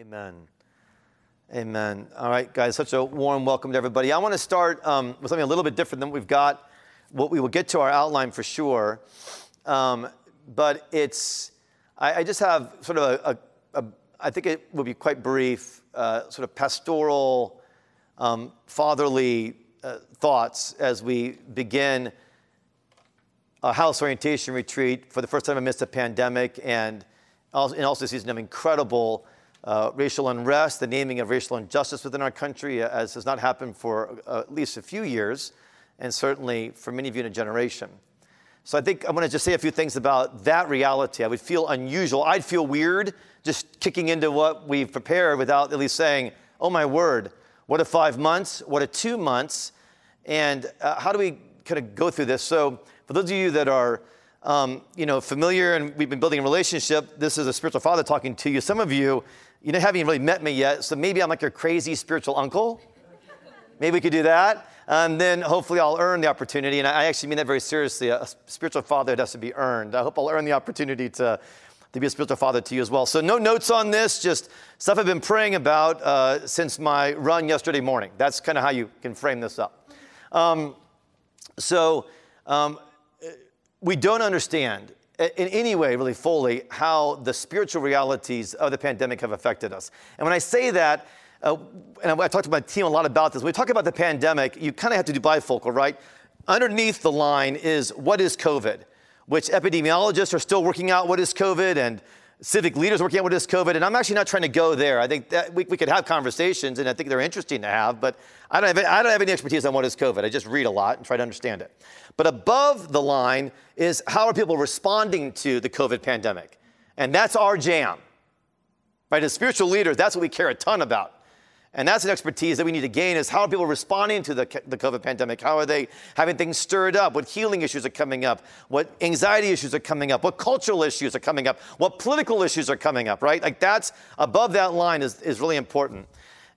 Amen. Amen. All right, guys, such a warm welcome to everybody. I want to start um, with something a little bit different than we've got. What we will get to our outline for sure, um, but it's I, I, just have sort of a, a, a I think it will be quite brief, uh, sort of pastoral, um, fatherly uh, thoughts as we begin a house orientation retreat for the first time amidst a pandemic and also, and also a season of incredible uh, racial unrest, the naming of racial injustice within our country, uh, as has not happened for uh, at least a few years, and certainly for many of you in a generation. So I think I'm going to just say a few things about that reality. I would feel unusual. I'd feel weird just kicking into what we've prepared without at least saying, oh my word, what a five months, what a two months, and uh, how do we kind of go through this? So for those of you that are um, you know, familiar and we've been building a relationship, this is a spiritual father talking to you. Some of you you haven't even really met me yet, so maybe I'm like your crazy spiritual uncle. maybe we could do that. And then hopefully I'll earn the opportunity. And I actually mean that very seriously. A spiritual father has to be earned. I hope I'll earn the opportunity to, to be a spiritual father to you as well. So, no notes on this, just stuff I've been praying about uh, since my run yesterday morning. That's kind of how you can frame this up. Um, so, um, we don't understand in any way, really fully, how the spiritual realities of the pandemic have affected us. And when I say that, uh, and I talked to my team a lot about this, when we talk about the pandemic, you kind of have to do bifocal, right? Underneath the line is what is COVID, which epidemiologists are still working out what is COVID, and civic leaders working out what is COVID. And I'm actually not trying to go there. I think that we, we could have conversations, and I think they're interesting to have, but I don't, have, I don't have any expertise on what is COVID. I just read a lot and try to understand it. But above the line is how are people responding to the COVID pandemic? And that's our jam. Right? As spiritual leaders, that's what we care a ton about. And that's an expertise that we need to gain is how are people responding to the, the COVID pandemic? How are they having things stirred up? What healing issues are coming up? What anxiety issues are coming up? What cultural issues are coming up? What political issues are coming up, right? Like that's above that line is, is really important.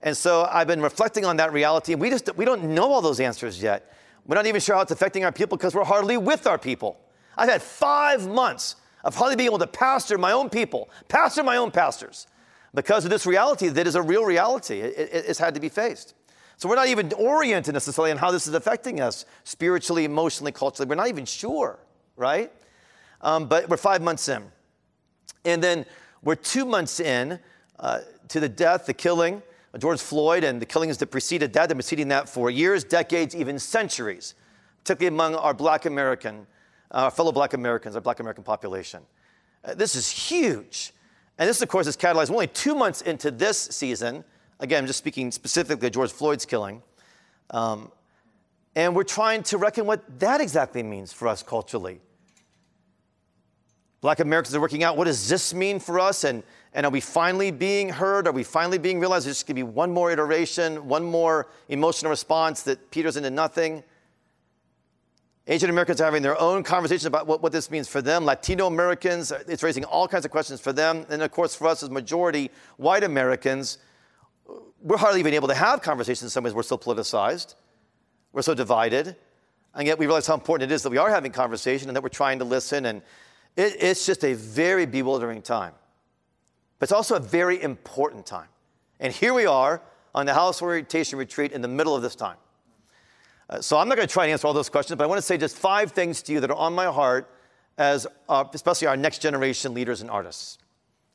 And so I've been reflecting on that reality, and we just we don't know all those answers yet. We're not even sure how it's affecting our people because we're hardly with our people. I've had five months of hardly being able to pastor my own people, pastor my own pastors because of this reality that is a real reality. It, it, it's had to be faced. So we're not even oriented necessarily on how this is affecting us spiritually, emotionally, culturally. We're not even sure, right? Um, but we're five months in. And then we're two months in uh, to the death, the killing of George Floyd, and the killings that preceded that, that preceding that for years, decades, even centuries, particularly among our black American, uh, fellow black Americans, our black American population. Uh, this is huge. And this, of course, is catalyzed only two months into this season. Again, I'm just speaking specifically of George Floyd's killing. Um, and we're trying to reckon what that exactly means for us culturally. Black Americans are working out what does this mean for us? And, and are we finally being heard? Are we finally being realized there's just going to be one more iteration, one more emotional response that peters into nothing? Asian Americans are having their own conversations about what, what this means for them. Latino Americans, uh, it's raising all kinds of questions for them. And of course, for us as majority white Americans, uh, we're hardly even able to have conversations in some ways. We're so politicized, we're so divided. And yet we realize how important it is that we are having conversation and that we're trying to listen. And it, it's just a very bewildering time. But it's also a very important time. And here we are on the House Orientation Retreat in the middle of this time. Uh, so I'm not going to try and answer all those questions, but I want to say just five things to you that are on my heart as uh, especially our next generation leaders and artists.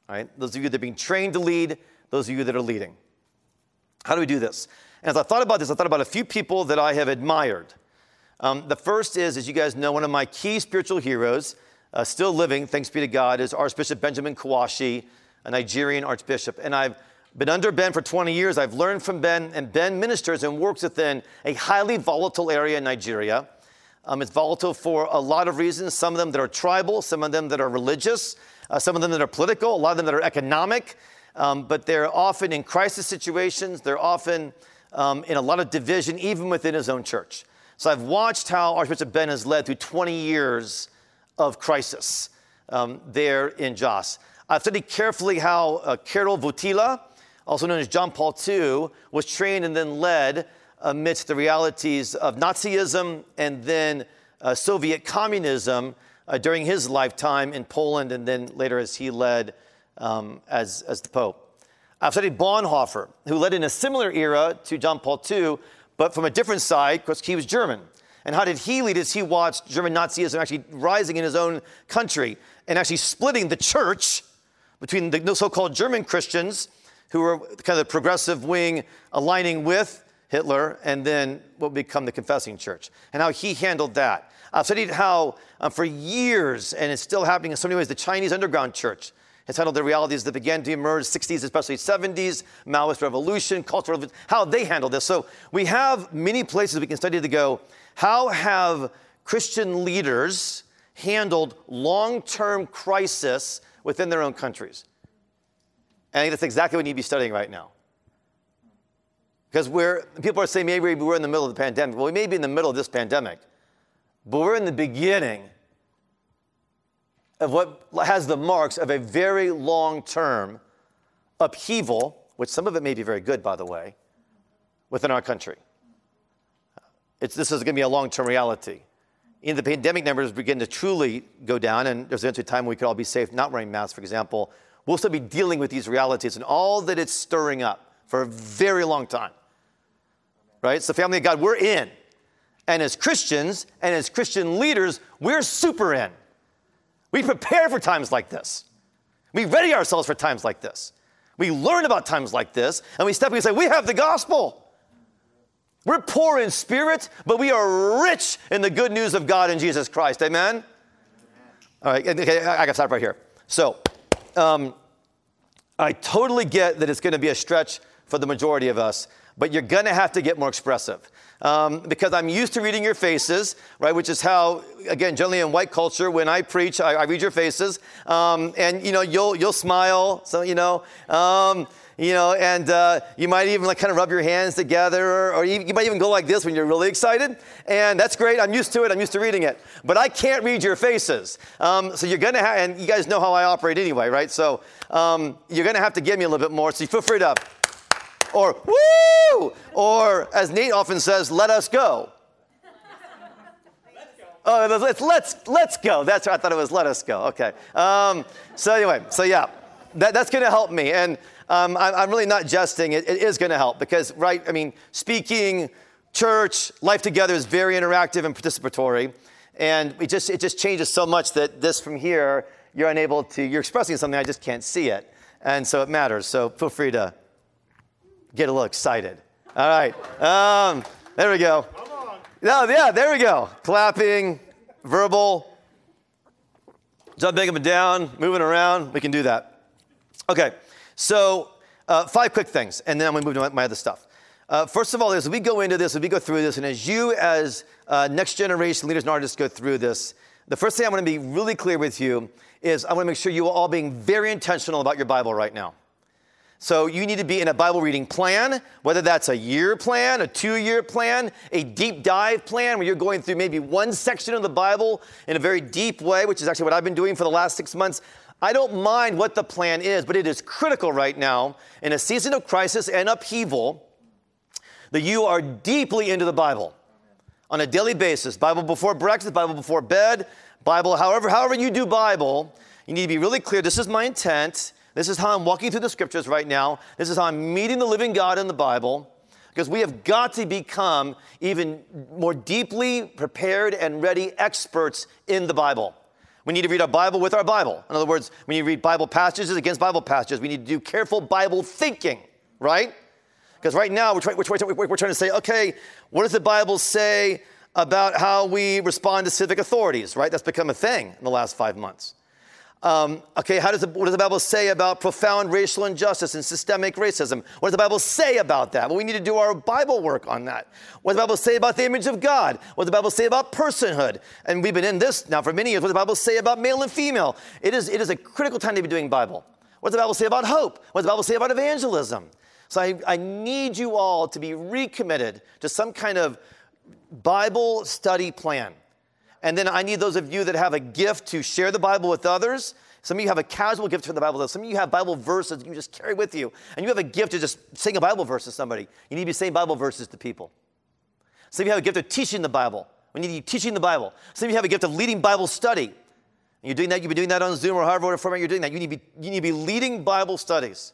All right? Those of you that are being trained to lead, those of you that are leading. How do we do this? And as I thought about this, I thought about a few people that I have admired. Um, the first is, as you guys know, one of my key spiritual heroes, uh, still living, thanks be to God, is Archbishop Benjamin Kwashi, a Nigerian archbishop. And I've been under Ben for 20 years. I've learned from Ben, and Ben ministers and works within a highly volatile area in Nigeria. Um, it's volatile for a lot of reasons, some of them that are tribal, some of them that are religious, uh, some of them that are political, a lot of them that are economic, um, but they're often in crisis situations. They're often um, in a lot of division, even within his own church. So I've watched how Archbishop Ben has led through 20 years of crisis um, there in Jos. I've studied carefully how uh, Karol Wojtyla, also known as John Paul II, was trained and then led amidst the realities of Nazism and then uh, Soviet communism uh, during his lifetime in Poland and then later as he led um, as, as the Pope. I've studied Bonhoeffer, who led in a similar era to John Paul II, but from a different side because he was German. And how did he lead as he watched German Nazism actually rising in his own country and actually splitting the church between the so called German Christians, who were kind of the progressive wing aligning with Hitler, and then what would become the confessing church, and how he handled that. I've studied how, uh, for years, and it's still happening in so many ways, the Chinese underground church has handled the realities that began to emerge 60s, especially 70s, Maoist revolution, cultural, revolution, how they handle this. So we have many places we can study to go. How have Christian leaders handled long-term crisis within their own countries? And I think that's exactly what we need to be studying right now. Because we're, people are saying maybe we're in the middle of the pandemic. Well, we may be in the middle of this pandemic, but we're in the beginning of what has the marks of a very long term upheaval, which some of it may be very good, by the way, within our country. It's, this is going to be a long term reality. In the pandemic numbers begin to truly go down, and there's eventually a time when we could all be safe not wearing masks, for example. We'll still be dealing with these realities and all that it's stirring up for a very long time. Right? It's the family of God, we're in. And as Christians and as Christian leaders, we're super in. We prepare for times like this. We ready ourselves for times like this. We learn about times like this, and we step and say, We have the gospel. We're poor in spirit, but we are rich in the good news of God in Jesus Christ. Amen? All right, okay, I got to stop right here. So, um, I totally get that it's going to be a stretch for the majority of us, but you're going to have to get more expressive um, because I'm used to reading your faces, right? Which is how, again, generally in white culture, when I preach, I, I read your faces, um, and you know, you'll you'll smile, so you know. Um, you know, and uh, you might even like kind of rub your hands together, or, or you, you, might even go like this when you're really excited. And that's great. I'm used to it. I'm used to reading it. But I can't read your faces. Um, so you're gonna have, and you guys know how I operate anyway, right? So um, you're gonna have to give me a little bit more. So you feel free to or woo, or as Nate often says, let us go. Oh, let's, let's, let's go. That's I thought it was let us go. Okay. Um, so anyway, so yeah, that, that's going to help me. And um, I, am really not jesting. It, it is going to help because, right, I mean, speaking, church, life together is very interactive and participatory. And it just, it just changes so much that this from here, you're unable to, you're expressing something, I just can't see it. And so it matters. So feel free to get a little excited. All right. Um, there we go. No, yeah, there we go. Clapping, verbal, jumping up and down, moving around. We can do that. Okay. So, uh, five quick things, and then I'm going to move to my other stuff. Uh, first of all, as we go into this, as we go through this, and as you, as uh, next generation leaders and artists, go through this, the first thing I want to be really clear with you is I want to make sure you are all being very intentional about your Bible right now. So you need to be in a Bible reading plan, whether that's a year plan, a two year plan, a deep dive plan where you're going through maybe one section of the Bible in a very deep way, which is actually what I've been doing for the last six months. I don't mind what the plan is, but it is critical right now in a season of crisis and upheaval that you are deeply into the Bible on a daily basis. Bible before breakfast, Bible before bed, Bible, however, however you do Bible, you need to be really clear. This is my intent this is how I'm walking through the scriptures right now. This is how I'm meeting the living God in the Bible. Because we have got to become even more deeply prepared and ready experts in the Bible. We need to read our Bible with our Bible. In other words, we need to read Bible passages against Bible passages. We need to do careful Bible thinking, right? Because right now we're, try, we're, try, we're, trying to say, okay, what does the Bible say about how we respond to civic authorities, right? That's become a thing in the last five months. Um, okay, how does the, what does the Bible say about profound racial injustice and systemic racism? What does the Bible say about that? Well, we need to do our Bible work on that. What does the Bible say about the image of God? What does the Bible say about personhood? And we've been in this now for many years. What does the Bible say about male and female? It is, it is a critical time to be doing Bible. What does the Bible say about hope? What does the Bible say about evangelism? So I, I need you all to be recommitted to some kind of Bible study plan. And then I need those of you that have a gift to share the Bible with others. Some of you have a casual gift for the Bible. Some of you have Bible verses you just carry with you. And you have a gift to just sing a Bible verse to somebody. You need to be saying Bible verses to people. Some of you have a gift of teaching the Bible. We need be teaching the Bible. Some of you have a gift of leading Bible study. And you're doing that, you've been doing that on Zoom or however format you're doing that. You need, to be, you need to be leading Bible studies.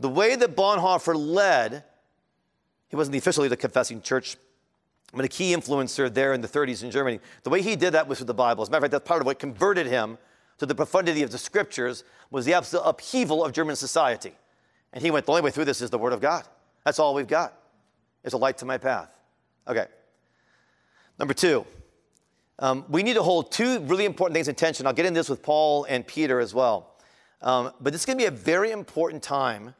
The way that Bonhoeffer led, he wasn't the official leader of the Confessing Church, but a key influencer there in the 30s in Germany. The way he did that was with the Bible. As a matter of fact, that's part of what converted him to the profundity of the scriptures was the absolute upheaval of German society. And he went, the only way through this is the Word of God. That's all we've got. It's a light to my path. Okay. Number two, um, we need to hold two really important things in tension. I'll get into this with Paul and Peter as well. Um, but this is going to be a very important time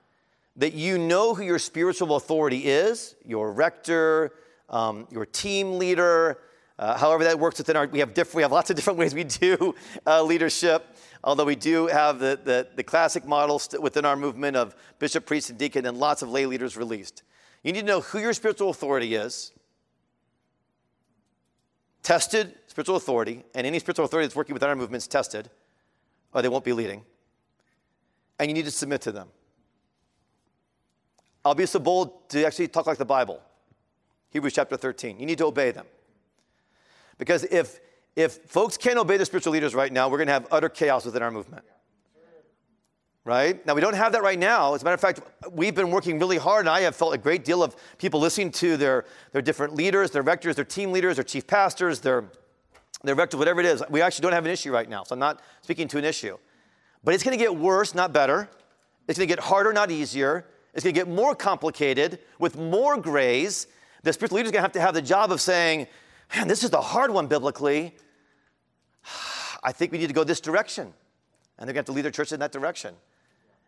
that you know who your spiritual authority is, your rector, um, your team leader, uh, however that works within our, we have, different, we have lots of different ways we do uh, leadership, although we do have the, the, the classic model within our movement of bishop, priest, and deacon, and lots of lay leaders released. You need to know who your spiritual authority is, tested spiritual authority, and any spiritual authority that's working within our movement is tested, or they won't be leading. And you need to submit to them. I'll be so bold to actually talk like the Bible. Hebrews chapter 13. You need to obey them. Because if, if folks can't obey the spiritual leaders right now, we're going to have utter chaos within our movement. Right? Now, we don't have that right now. As a matter of fact, we've been working really hard, and I have felt a great deal of people listening to their, their different leaders, their rectors, their team leaders, their chief pastors, their, their rectors, whatever it is. We actually don't have an issue right now, so I'm not speaking to an issue. But it's going to get worse, not better. It's going to get harder, not easier. It's going to get more complicated with more grays. The spiritual leader is going to have to have the job of saying, man, this is the hard one biblically. I think we need to go this direction. And they're going to have to lead their church in that direction.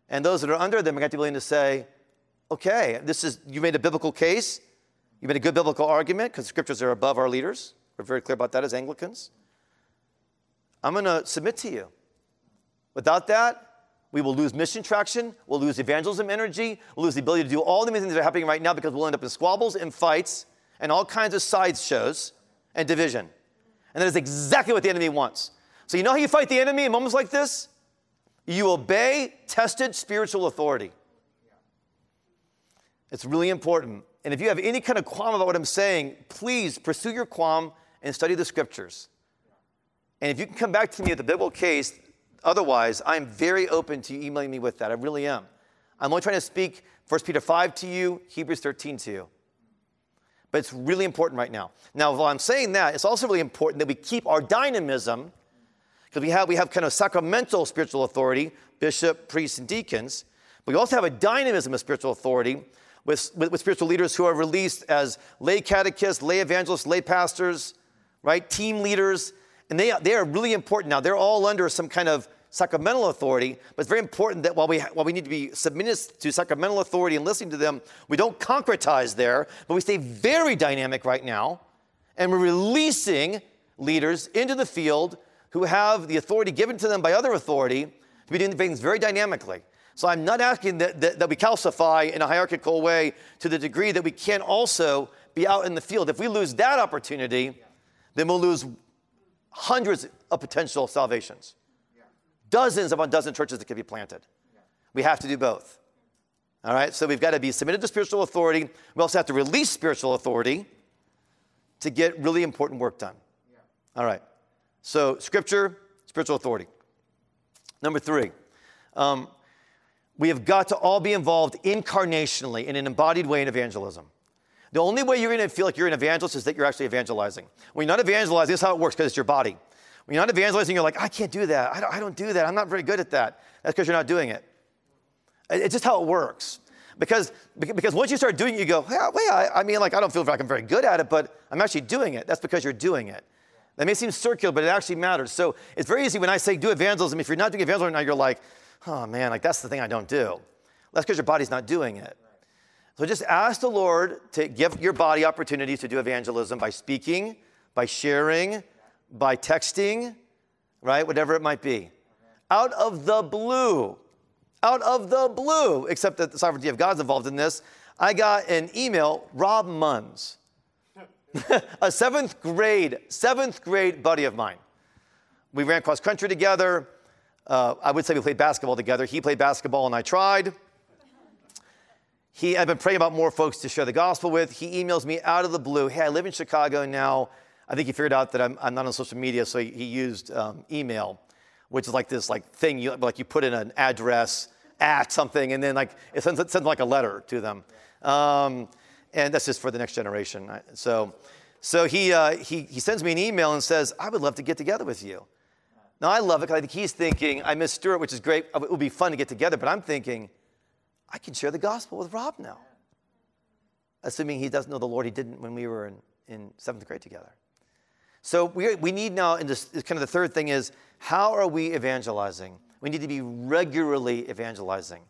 And those that are under them are going to be willing to say, okay, this is, you made a biblical case. You made a good biblical argument because scriptures are above our leaders. We're very clear about that as Anglicans. I'm going to submit to you. Without that, we will lose mission traction, we'll lose evangelism energy, we'll lose the ability to do all the things that are happening right now because we'll end up in squabbles and fights and all kinds of side shows and division. And that is exactly what the enemy wants. So, you know how you fight the enemy in moments like this? You obey tested spiritual authority. It's really important. And if you have any kind of qualm about what I'm saying, please pursue your qualm and study the scriptures. And if you can come back to me with a biblical case, otherwise, I'm very open to you emailing me with that. I really am. I'm only trying to speak 1 Peter 5 to you, Hebrews 13 to you. But it's really important right now. Now, while I'm saying that, it's also really important that we keep our dynamism, because we have, we have kind of sacramental spiritual authority, bishop, priests, and deacons. But we also have a dynamism of spiritual authority with, with, with spiritual leaders who are released as lay catechists, lay evangelists, lay pastors, right? Team leaders. And they, they are really important now. They're all under some kind of sacramental authority, but it's very important that while we, while we need to be submitted to sacramental authority and listening to them, we don't concretize there, but we stay very dynamic right now, and we're releasing leaders into the field who have the authority given to them by other authority to be doing things very dynamically. So I'm not asking that, that, that we calcify in a hierarchical way to the degree that we can't also be out in the field. If we lose that opportunity, then we'll lose hundreds of potential salvations dozens upon dozen churches that could be planted. We have to do both. All right, so we've got to be submitted to spiritual authority. We also have to release spiritual authority to get really important work done. All right, so scripture, spiritual authority. Number three, um, we have got to all be involved incarnationally in an embodied way in evangelism. The only way you're going to feel like you're an evangelist is that you're actually evangelizing. When you're not evangelizing, this is how it works because it's your body. When you're not evangelizing, you're like, I can't do that. I don't, I don't do that. I'm not very good at that. That's because you're not doing it. It's just how it works. Because, because once you start doing it, you go, yeah, wait, I, I mean, like, I don't feel like I'm very good at it, but I'm actually doing it. That's because you're doing it. That may seem circular, but it actually matters. So it's very easy when I say do evangelism. If you're not doing evangelism now, you're like, oh man, like that's the thing I don't do. That's because your body's not doing it. So just ask the Lord to give your body opportunities to do evangelism by speaking, by sharing, by texting, right? Whatever it might be. Out of the blue, out of the blue, except that the sovereignty of God's involved in this, I got an email, Rob Munns, a seventh grade, seventh grade buddy of mine. We ran cross country together. Uh, I would say we played basketball together. He played basketball and I tried. He, I've been praying about more folks to share the gospel with. He emails me out of the blue. Hey, I live in Chicago now. I think he figured out that I'm, I'm not on social media, so he, used um, email, which is like this like thing you like you put in an address at something, and then like it sends, it sends like a letter to them. Um, and that's just for the next generation. So, so he, uh, he, he sends me an email and says, I would love to get together with you. Now, I love it because I think he's thinking, I miss Stewart, which is great. It would be fun to get together, but I'm thinking, I can share the gospel with Rob now. Assuming he doesn't know the Lord, he didn't when we were in, in seventh grade together. So we, we need now, and this kind of the third thing is, how are we evangelizing? We need to be regularly evangelizing.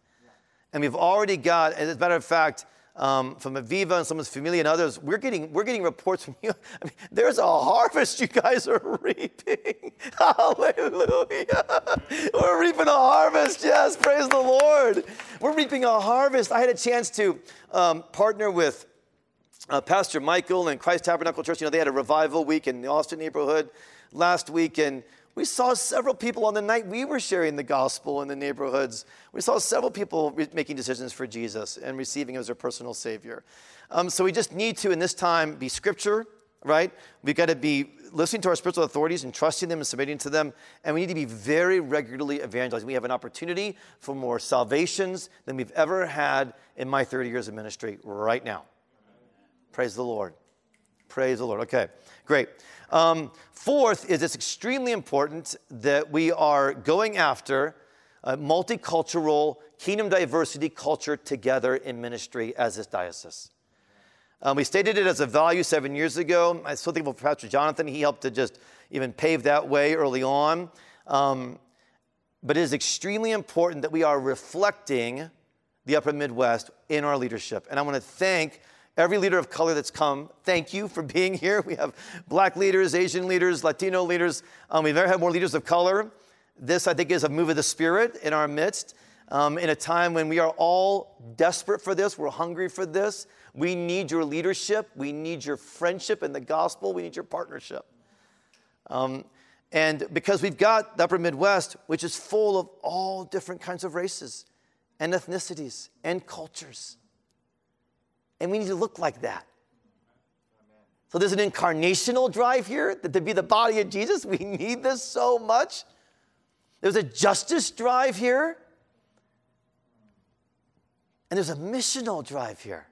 And we've already got, as a matter of fact, um, from Aviva and Somos Familia and others, we're getting, we're getting reports from you. I mean, there's a harvest you guys are reaping. Hallelujah. We're reaping a harvest. Yes, praise the Lord. We're reaping a harvest. I had a chance to um, partner with uh, Pastor Michael and Christ Tabernacle Church. You know, they had a revival week in the Austin neighborhood last week, and we saw several people on the night we were sharing the gospel in the neighborhoods. We saw several people re- making decisions for Jesus and receiving him as their personal Savior. Um, so we just need to, in this time, be scripture, right? We've got to be listening to our spiritual authorities and trusting them and submitting to them. And we need to be very regularly evangelizing. We have an opportunity for more salvations than we've ever had in my 30 years of ministry right now. Praise the Lord. Praise the Lord. Okay, great. Um, fourth is it's extremely important that we are going after a multicultural kingdom diversity culture together in ministry as this diocese. Um, we stated it as a value seven years ago. I still think of Pastor Jonathan. He helped to just even pave that way early on. Um, but it is extremely important that we are reflecting the upper Midwest in our leadership. And I want to thank Every leader of color that's come, thank you for being here. We have black leaders, Asian leaders, Latino leaders. Um, we've never had more leaders of color. This, I think, is a move of the Spirit in our midst. Um, in a time when we are all desperate for this, we're hungry for this. We need your leadership. We need your friendship in the gospel. We need your partnership. Um, and because we've got the upper Midwest, which is full of all different kinds of races and ethnicities and cultures. And we need to look like that. So there's an incarnational drive here that to be the body of Jesus, we need this so much. There's a justice drive here. And there's a missional drive here.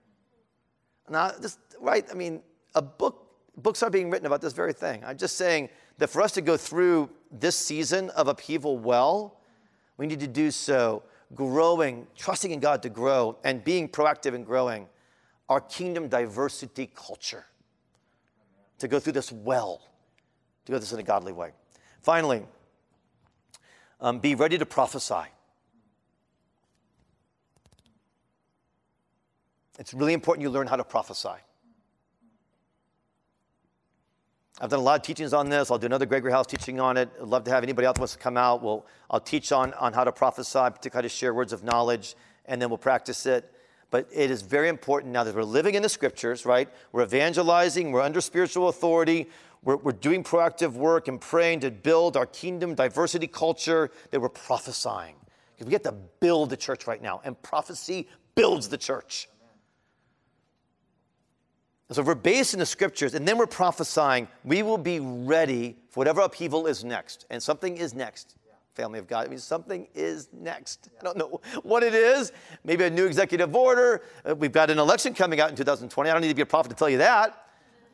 Now, this, right, I mean, a book, books are being written about this very thing. I'm just saying that for us to go through this season of upheaval well, we need to do so growing, trusting in God to grow, and being proactive in growing our kingdom diversity culture to go through this well, to go through this in a godly way. Finally, um, be ready to prophesy. It's really important you learn how to prophesy. I've done a lot of teachings on this. I'll do another Gregory House teaching on it. I'd love to have anybody else wants to come out. We'll, I'll teach on, on how to prophesy, particularly how to share words of knowledge, and then we'll practice it. But it is very important now that we're living in the scriptures, right? We're evangelizing, we're under spiritual authority, we're, we're doing proactive work and praying to build our kingdom diversity culture, that we're prophesying. Because we get to build the church right now, and prophecy builds the church. So if we're based in the scriptures and then we're prophesying, we will be ready for whatever upheaval is next. And something is next family of God. I mean, something is next. I don't know what it is. Maybe a new executive order. Uh, we've got an election coming out in 2020. I don't need to be a prophet to tell you that.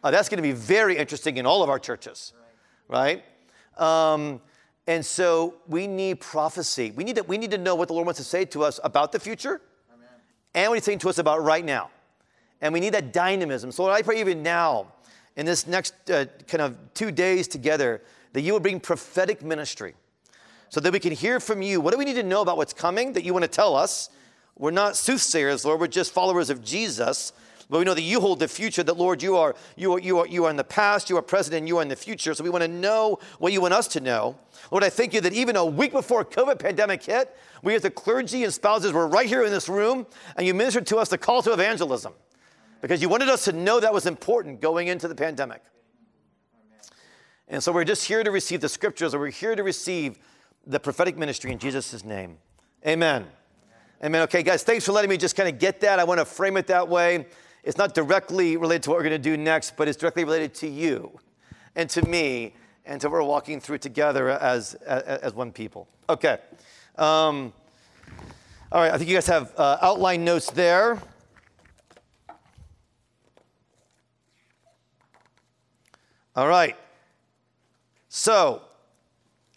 Uh, that's going to be very interesting in all of our churches, right? Um, and so we need prophecy. We need, to, we need to know what the Lord wants to say to us about the future Amen. and what He's saying to us about right now. And we need that dynamism. So I pray even now, in this next uh, kind of two days together, that you will bring prophetic ministry so that we can hear from you. What do we need to know about what's coming that you want to tell us? We're not soothsayers, Lord. We're just followers of Jesus. But we know that you hold the future, that Lord, you are, you are, you are, you are in the past, you are present, and you are in the future. So we want to know what you want us to know. Lord, I thank you that even a week before COVID pandemic hit, we as the clergy and spouses were right here in this room, and you ministered to us the call to evangelism. Because you wanted us to know that was important going into the pandemic. And so we're just here to receive the scriptures, or we're here to receive the prophetic ministry in Jesus' name. Amen. Amen. Okay, guys, thanks for letting me just kind of get that. I want to frame it that way. It's not directly related to what we're going to do next, but it's directly related to you and to me and to we're walking through together as, as, as one people. Okay. Um, All right, I think you guys have uh, outline notes there. All right. So,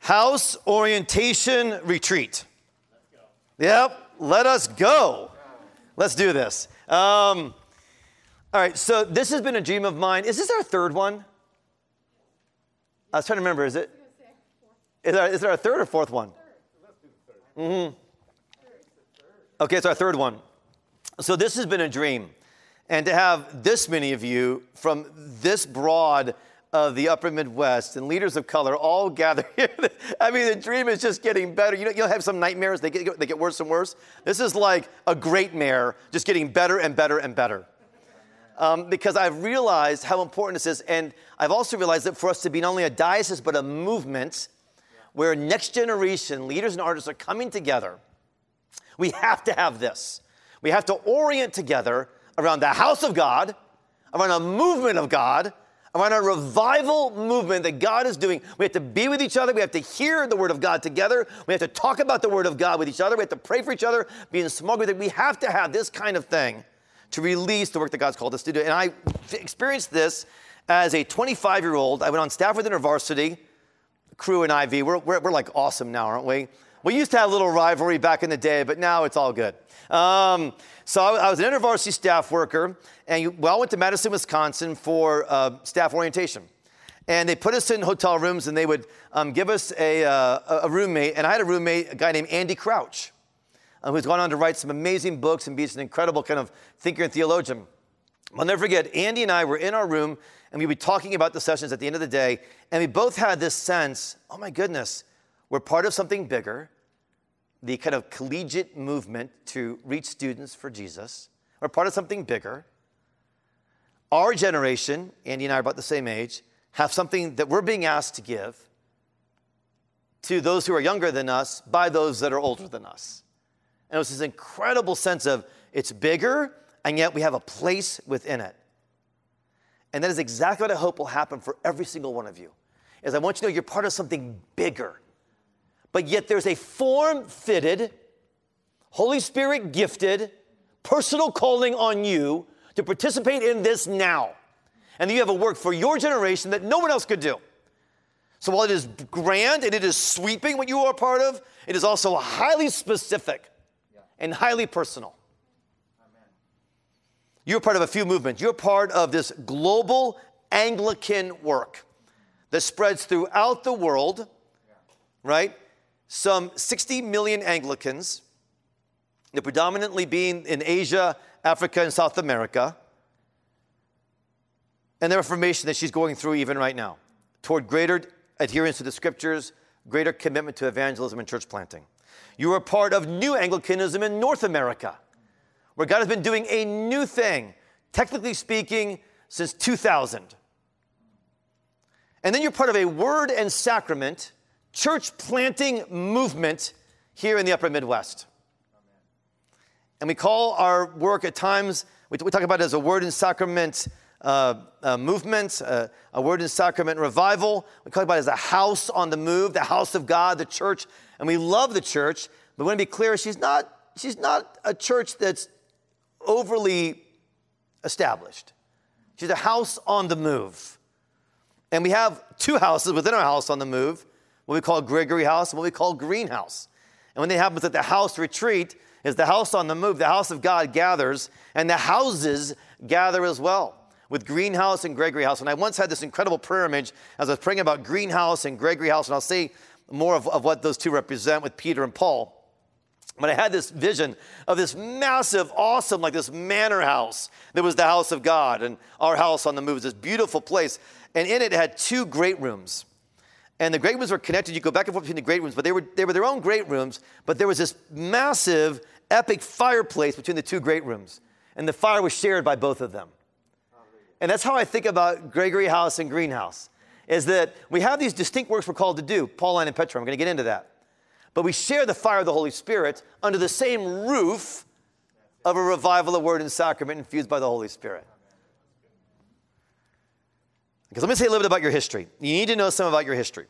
house orientation retreat. Yep, let us go. Let's do this. Um, all right, so this has been a dream of mine. Is this our third one? I was trying to remember. Is it? Is, our, is it our third or fourth one? Mm-hmm. Okay, it's our third one. So this has been a dream. And to have this many of you from this broad of the upper Midwest and leaders of color all gather here. I mean, the dream is just getting better. You know, you'll have some nightmares, they get, they get worse and worse. This is like a great mare, just getting better and better and better. Um, because I've realized how important this is. And I've also realized that for us to be not only a diocese, but a movement where next generation leaders and artists are coming together, we have to have this. We have to orient together around the house of God, around a movement of God, around a revival movement that God is doing. We have to be with each other. We have to hear the Word of God together. We have to talk about the Word of God with each other. We have to pray for each other, be in small groups. We have to have this kind of thing to release the work that God's called us to do. And I experienced this as a 25 year old. I went on staff with InterVarsity, Cru and Ivy. We're, we're, we're like awesome now, aren't we? We used to have a little rivalry back in the day, but now it's all good. Um, so I, I, was an InterVarsity staff worker, and you, well, I went to Madison, Wisconsin for uh, staff orientation. And they put us in hotel rooms, and they would um, give us a, uh, a roommate. And I had a roommate, a guy named Andy Crouch, uh, who's gone on to write some amazing books and be an incredible kind of thinker and theologian. I'll never forget, Andy and I were in our room, and we'd be talking about the sessions at the end of the day, and we both had this sense oh my goodness, we're part of something bigger the kind of collegiate movement to reach students for Jesus. We're part of something bigger. Our generation, Andy and I are about the same age, have something that we're being asked to give to those who are younger than us by those that are older than us. And it was this incredible sense of it's bigger, and yet we have a place within it. And that is exactly what I hope will happen for every single one of you. Is I want you to know you're part of something bigger but yet there's a form fitted, Holy Spirit gifted, personal calling on you to participate in this now. And you have a work for your generation that no one else could do. So while it is grand and it is sweeping what you are part of, it is also highly specific and highly personal. You're part of a few movements. You're part of this global Anglican work that spreads throughout the world, right? Some 60 million Anglicans, predominantly being in Asia, Africa, and South America, and the reformation that she's going through even right now toward greater adherence to the scriptures, greater commitment to evangelism and church planting. You are part of new Anglicanism in North America, where God has been doing a new thing, technically speaking, since 2000. And then you're part of a word and sacrament church planting movement here in the upper Midwest. And we call our work at times, we, talk about it as a word and sacrament uh, uh, movement, uh, a word and sacrament revival. We talk about it as a house on the move, the house of God, the church. And we love the church, but we want to be clear, she's not, she's not a church that's overly established. She's a house on the move. And we have two houses within our house on the move what we call Gregory House, what we call Greenhouse. And when they happens at the house retreat, is the house on the move, the house of God gathers, and the houses gather as well with Greenhouse and Gregory House. And I once had this incredible prayer image as I was praying about Greenhouse and Gregory House, and I'll say more of, of what those two represent with Peter and Paul. But I had this vision of this massive, awesome, like this manor house that was the house of God, and our house on the move this beautiful place. And in it, it had two great rooms. And the great rooms were connected. You go back and forth between the great rooms, but they were, they were their own great rooms. But there was this massive, epic fireplace between the two great rooms. And the fire was shared by both of them. And that's how I think about Gregory House and Greenhouse, is that we have these distinct works we're called to do, Pauline and Petrine. I'm going to get into that. But we share the fire of the Holy Spirit under the same roof of a revival of word and sacrament infused by the Holy Spirit. Because let me say a little bit about your history. You need to know some about your history.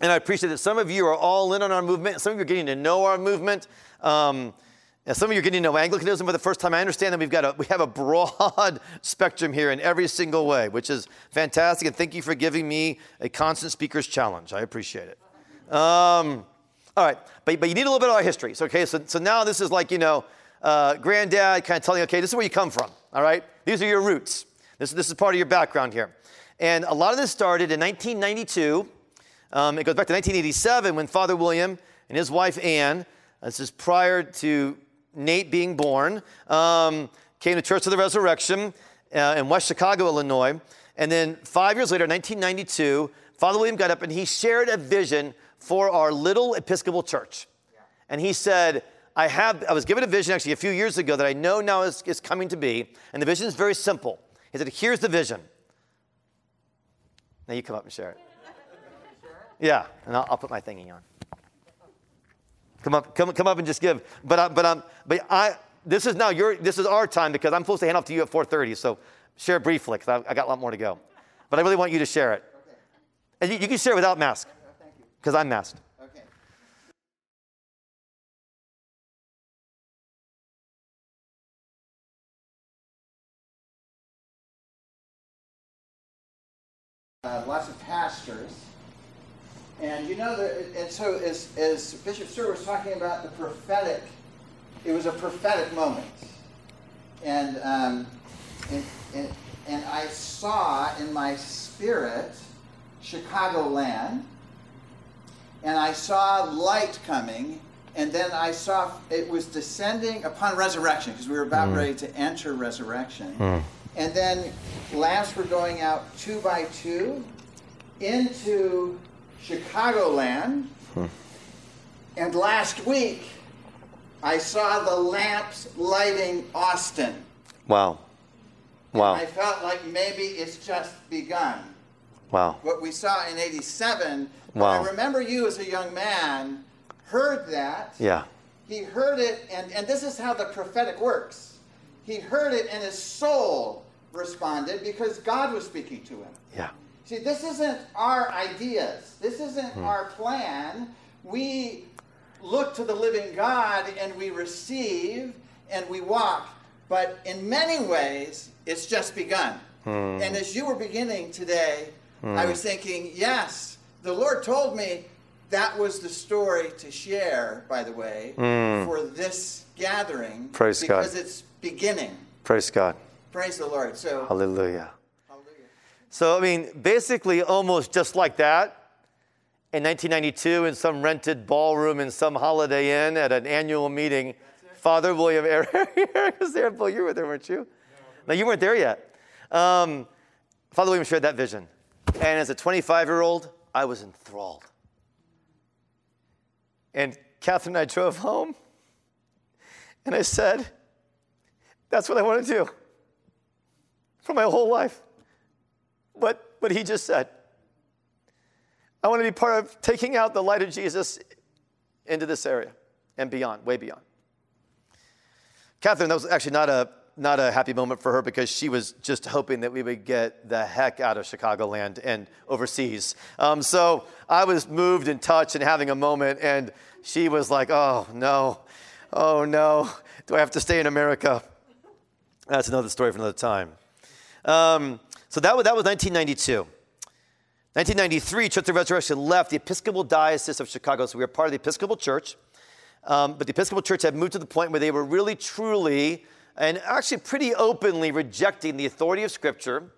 And I appreciate that some of you are all in on our movement. Some of you are getting to know our movement. Um, and some of you are getting to know Anglicanism for the first time. I understand that we've got a, we have a broad spectrum here in every single way, which is fantastic. And thank you for giving me a constant speaker's challenge. I appreciate it. Um, all right, but, but you need a little bit of our history. So, okay, so, so now this is like, you know, uh, granddad kind of telling you, okay, this is where you come from, all right? These are your roots. This, this is part of your background here. And a lot of this started in 1992. Um, it goes back to 1987 when Father William and his wife Anne, this is prior to Nate being born, um, came to Church of the Resurrection uh, in West Chicago, Illinois. And then five years later, 1992, Father William got up and he shared a vision for our little Episcopal church. And he said, I have, I was given a vision actually a few years ago that I know now is, is coming to be. And the vision is very simple. He said, Here's the vision. Now you come up and share it. Yeah, and I'll, I'll put my thingy on. Come up, come, come up and just give. But, uh, but, um, but I, this is now your, this is our time because I'm supposed to hand off to you at 4.30. So share briefly because I, I, got a lot more to go. But I really want you to share it. And you, you, can share it without mask because I'm masked. Uh, lots of pastors and you know, that, and so as, as Bishop Stewart was talking about the prophetic, it was a prophetic moment. And, um, and, and, and I saw in my spirit Chicagoland, and I saw light coming, and then I saw it was descending upon resurrection, because we were about mm. ready to enter resurrection. Mm. And then lamps were going out two by two into Chicagoland. Hmm. And last week, I saw the lamps lighting Austin. Wow. Wow. And I felt like maybe it's just begun. Wow. What we saw in 87. Wow. I remember you as a young man heard that. Yeah. He heard it, and, and this is how the prophetic works. He heard it, and his soul responded because God was speaking to him. Yeah. See, this isn't our ideas. This isn't hmm. our plan. We look to the living God and we receive and we walk. But in many ways, it's just begun. Hmm. And as you were beginning today, hmm. I was thinking, yes, the Lord told me that was the story to share, by the way, hmm. for this gathering. Praise because God. it's beginning. Praise God. Praise the Lord. So Hallelujah. So, I mean, basically, almost just like that, in 1992, in some rented ballroom in some Holiday Inn at an annual meeting, Father William Eric was there. Bill, you were there, weren't you? No, no you weren't there yet. Um, Father William shared that vision. And as a 25 year old, I was enthralled. And Catherine and I drove home, and I said, That's what I want to do for my whole life what, what he just said. I want to be part of taking out the light of Jesus into this area and beyond, way beyond. Catherine, that was actually not a, not a happy moment for her because she was just hoping that we would get the heck out of Chicagoland and overseas. Um, so I was moved and touched and having a moment, and she was like, oh no, oh no, do I have to stay in America? That's another story for another time. Um, so that was, that was 1992. 1993, Church of Resurrection left the Episcopal Diocese of Chicago. So we were part of the Episcopal Church. Um, but the Episcopal Church had moved to the point where they were really, truly, and actually pretty openly rejecting the authority of Scripture.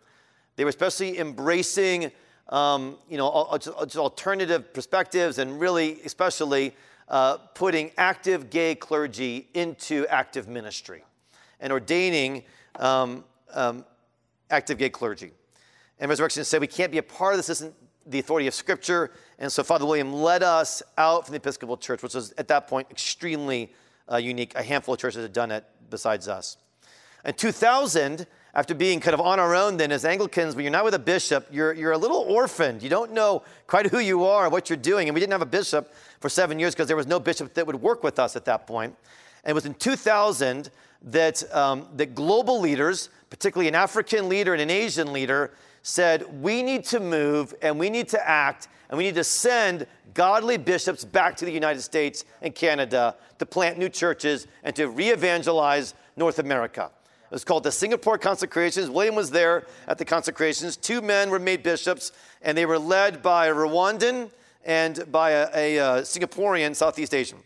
They were especially embracing, um, you know, alternative perspectives and really, especially, uh, putting active gay clergy into active ministry and ordaining um, um active gay clergy. And Resurrection said we can't be a part of this, this isn't the authority of Scripture. And so Father William led us out from the Episcopal Church, which was at that point extremely uh, unique. A handful of churches had done it besides us. In 2000, after being kind of on our own then as Anglicans, when you're not with a bishop, you're, you're a little orphaned. You don't know quite who you are, what you're doing. And we didn't have a bishop for seven years because there was no bishop that would work with us at that point. And it was in 2000 that, um, that global leaders, particularly an African leader and an Asian leader, said, we need to move and we need to act and we need to send godly bishops back to the United States and Canada to plant new churches and to re evangelize North America. It was called the Singapore Consecrations. William was there at the consecrations. Two men were made bishops, and they were led by a Rwandan and by a, a, a Singaporean Southeast Asian.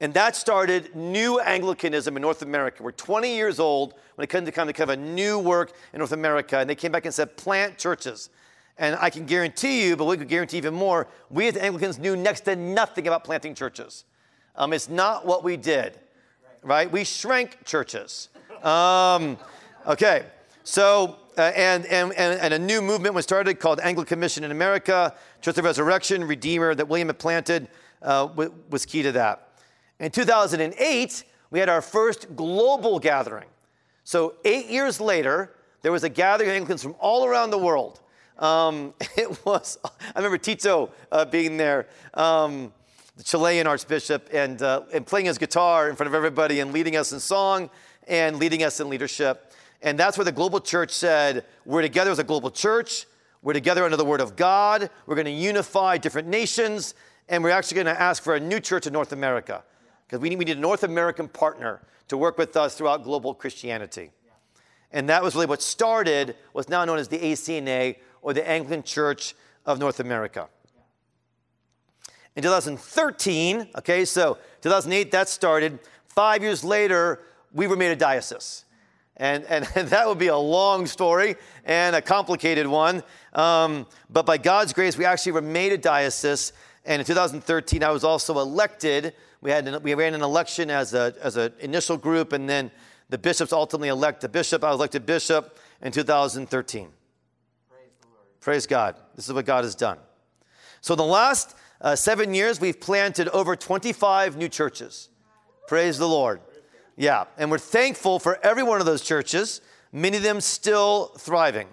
And that started new Anglicanism in North America. We're 20 years old when it came to kind of, kind of a new work in North America. And they came back and said, plant churches. And I can guarantee you, but we could guarantee even more, we as Anglicans knew next to nothing about planting churches. Um, it's not what we did, right? We shrank churches. Um, okay, so, uh, and, and, and, a new movement was started called Anglican Mission in America. Church of Resurrection, Redeemer, that William had planted, uh, was key to that. In 2008, we had our first global gathering. So, eight years later, there was a gathering of Anglicans from all around the world. Um, it was, I remember Tito uh, being there, um, the Chilean archbishop, and, uh, and playing his guitar in front of everybody and leading us in song and leading us in leadership. And that's where the global church said, We're together as a global church. We're together under the word of God. We're going to unify different nations. And we're actually going to ask for a new church in North America because we need, we need a North American partner to work with us throughout global Christianity. And that was really what started what's now known as the ACNA or the Anglican Church of North America. In 2013, okay, so 2008 that started. Five years later, we were made a diocese. And, and, and that would be a long story and a complicated one. Um, but by God's grace, we actually were made a diocese. And in 2013, I was also elected we, had an, we ran an election as an as a initial group, and then the bishops ultimately elect the bishop. I was elected bishop in 2013. Praise, God. This is what God has done. So, the last uh, seven years, we've planted over 25 new churches. Praise the Lord. Yeah, and we're thankful for every one of those churches, many of them still thriving.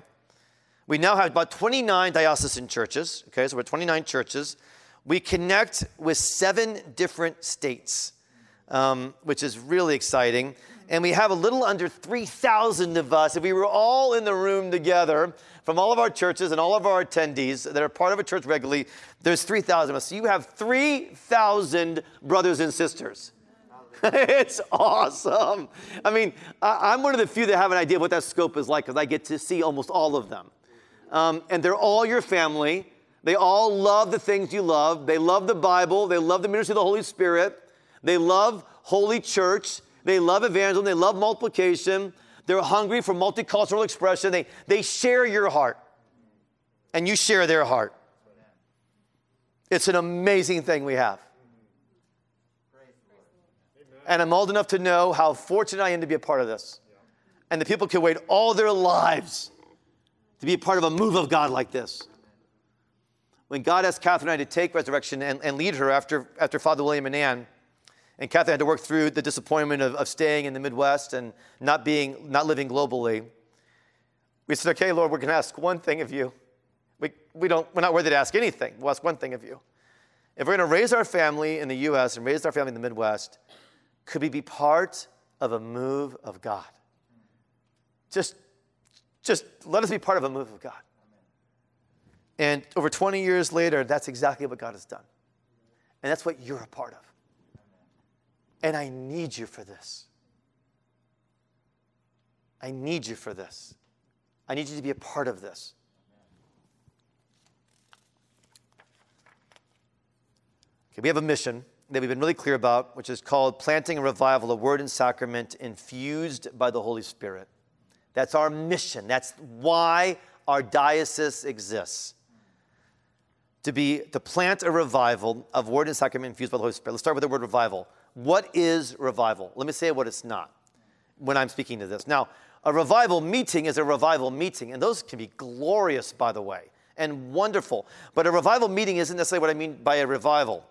We now have about 29 diocesan churches, okay, so we're 29 churches we connect with seven different states, um, which is really exciting. And we have a little under 3,000 of us. If we were all in the room together from all of our churches and all of our attendees that are part of a church regularly, there's 3,000 of us. So you have 3,000 brothers and sisters. it's awesome. I mean, I'm one of the few that have an idea of what that scope is like because I get to see almost all of them. Um, and they're all your family. They all love the things you love. They love the Bible. They love the ministry of the Holy Spirit. They love Holy Church. They love evangelism. They love multiplication. They're hungry for multicultural expression. They, they share your heart, and you share their heart. It's an amazing thing we have. And I'm old enough to know how fortunate I am to be a part of this. And the people can wait all their lives to be a part of a move of God like this when God asked Catherine and I to take resurrection and, and lead her after, after Father William and Ann, and Catherine had to work through the disappointment of, of staying in the Midwest and not being, not living globally. We said, okay, Lord, we're going to ask one thing of you. We, we don't, we're not worthy to ask anything. We'll ask one thing of you. If we're going to raise our family in the U.S. and raise our family in the Midwest, could we be part of a move of God? Just, just let us be part of a move of God. And over 20 years later, that's exactly what God has done. And that's what you're a part of. And I need you for this. I need you for this. I need you to be a part of this. Okay, we have a mission that we've been really clear about, which is called Planting a Revival, a Word and Sacrament infused by the Holy Spirit. That's our mission. That's why our diocese exists to be to plant a revival of word and sacrament infused by the Holy Spirit. Let's start with the word revival. What is revival? Let me say what it's not when I'm speaking to this. Now, a revival meeting is a revival meeting, and those can be glorious, by the way, and wonderful. But a revival meeting isn't necessarily what I mean by a revival.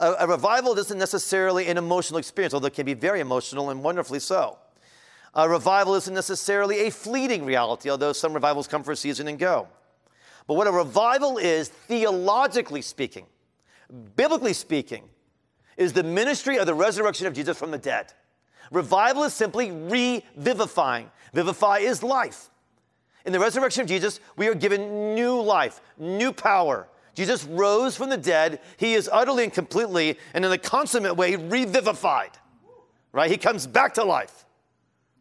A, a revival isn't necessarily an emotional experience, although it can be very emotional and wonderfully so. A revival isn't necessarily a fleeting reality, although some revivals come for a season and go. But what a revival is, theologically speaking, biblically speaking, is the ministry of the resurrection of Jesus from the dead. Revival is simply revivifying. Vivify is life. In the resurrection of Jesus, we are given new life, new power. Jesus rose from the dead. He is utterly and completely, and in a consummate way, revivified. Right? He comes back to life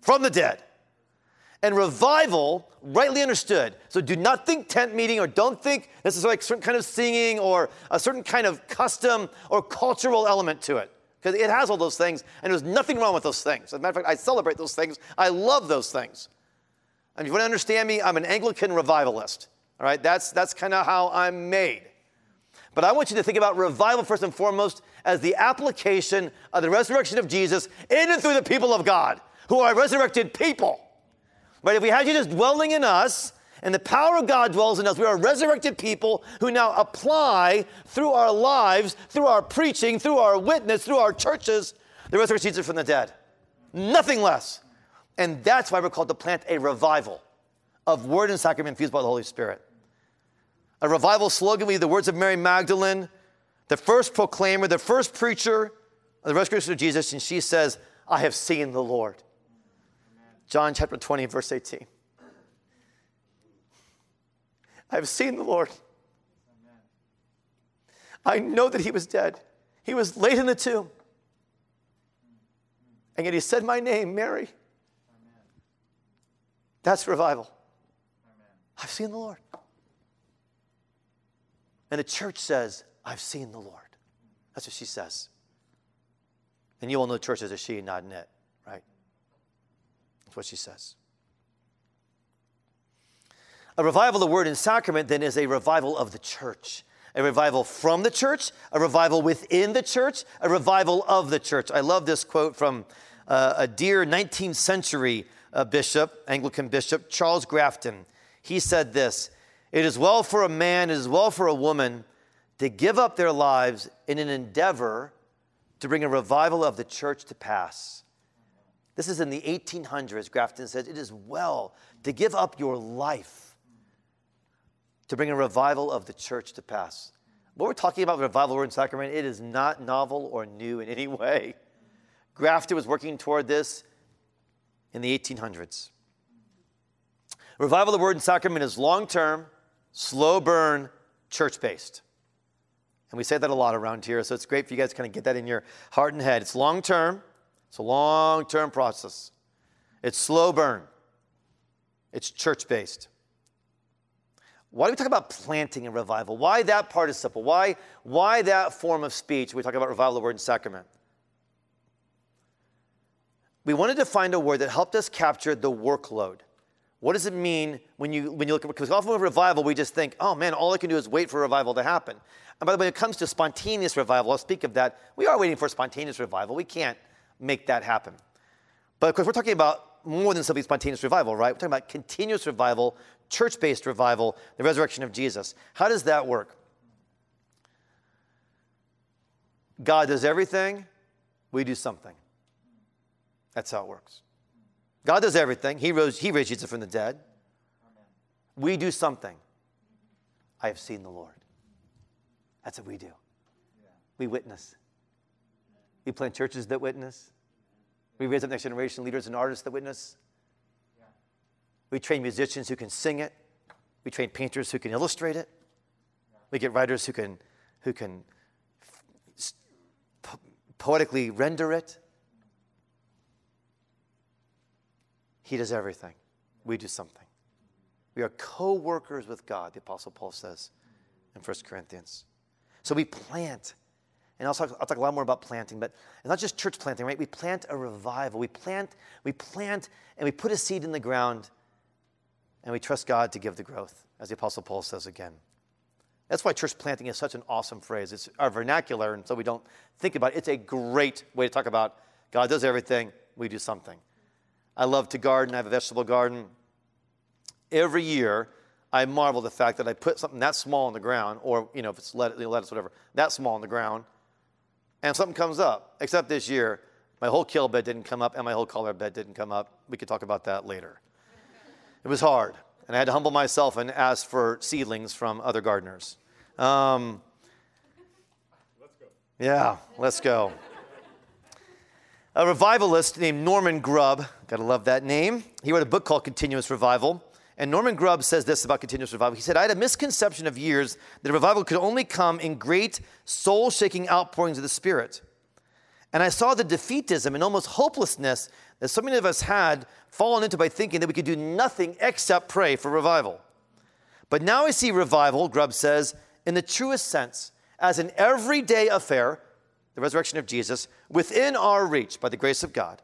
from the dead. And revival, rightly understood. So do not think tent meeting or don't think this is like certain kind of singing or a certain kind of custom or cultural element to it. Because it has all those things, and there's nothing wrong with those things. As a matter of fact, I celebrate those things. I love those things. And if you want to understand me, I'm an Anglican revivalist. All right, that's, that's kind of how I'm made. But I want you to think about revival first and foremost as the application of the resurrection of Jesus in and through the people of God, who are resurrected people. Right? If we had Jesus dwelling in us, and the power of God dwells in us. We are resurrected people who now apply through our lives, through our preaching, through our witness, through our churches, the resurrection Jesus from the dead. Nothing less. And that's why we're called to plant a revival of word and sacrament infused by the Holy Spirit. A revival slogan we the words of Mary Magdalene, the first proclaimer, the first preacher of the resurrection of Jesus, and she says, I have seen the Lord. John chapter 20, verse 18. I have seen the Lord. I know that he was dead. He was laid in the tomb. And yet he said my name, Mary. That's revival. I've seen the Lord. And the church says, I've seen the Lord. That's what she says. And you all know the church is a she, not an it? That's what she says. A revival of the word and sacrament then is a revival of the church. A revival from the church, a revival within the church, a revival of the church. I love this quote from uh, a dear 19th century uh, bishop, Anglican bishop, Charles Grafton. He said this It is well for a man, it is well for a woman to give up their lives in an endeavor to bring a revival of the church to pass. This is in the 1800s. Grafton says, It is well to give up your life to bring a revival of the church to pass. What we're talking about, revival word and sacrament, it is not novel or new in any way. Grafton was working toward this in the 1800s. Revival of the word and sacrament is long term, slow burn, church based. And we say that a lot around here, so it's great for you guys to kind of get that in your heart and head. It's long term, it's a long term process. It's slow burn, it's church based. Why do we talk about planting and revival? Why that part participle? Why, why that form of speech? We talk about revival, the word and sacrament. We wanted to find a word that helped us capture the workload. What does it mean when you, when you look at, because often with revival, we just think, oh man, all I can do is wait for revival to happen. And by the way, when it comes to spontaneous revival, I'll speak of that. We are waiting for spontaneous revival. We can't make that happen. But of course, we're talking about more than simply spontaneous revival, right? We're talking about continuous revival, church based revival, the resurrection of Jesus. How does that work? God does everything, we do something. That's how it works. God does everything. He rose, he raised Jesus from the dead. We do something. I have seen the Lord. That's what we do. We witness. We plant churches that witness. We raise up next generation leaders and artists that witness. We train musicians who can sing it. We train painters who can illustrate it. We get writers who can, who can poetically render it. He does everything. We do something. We are co workers with God, the Apostle Paul says in 1 Corinthians. So we plant. And I'll talk, I'll talk a lot more about planting, but it's not just church planting, right? We plant a revival. We plant, we plant, and we put a seed in the ground, and we trust God to give the growth, as the Apostle Paul says again. That's why church planting is such an awesome phrase. It's our vernacular, and so we don't think about it. It's a great way to talk about God does everything, we do something. I love to garden. I have a vegetable garden. Every year, I marvel the fact that I put something that small in the ground, or you know, if it's lettuce, whatever, that small in the ground, and something comes up. Except this year, my whole kale bed didn't come up, and my whole collard bed didn't come up. We could talk about that later. It was hard, and I had to humble myself and ask for seedlings from other gardeners. Um, let's go. Yeah, let's go. A revivalist named Norman Grubb, gotta love that name. He wrote a book called Continuous Revival. And Norman Grubb says this about continuous revival. He said, I had a misconception of years that revival could only come in great soul shaking outpourings of the Spirit. And I saw the defeatism and almost hopelessness that so many of us had fallen into by thinking that we could do nothing except pray for revival. But now I see revival, Grubb says, in the truest sense, as an everyday affair, the resurrection of Jesus, within our reach by the grace of God.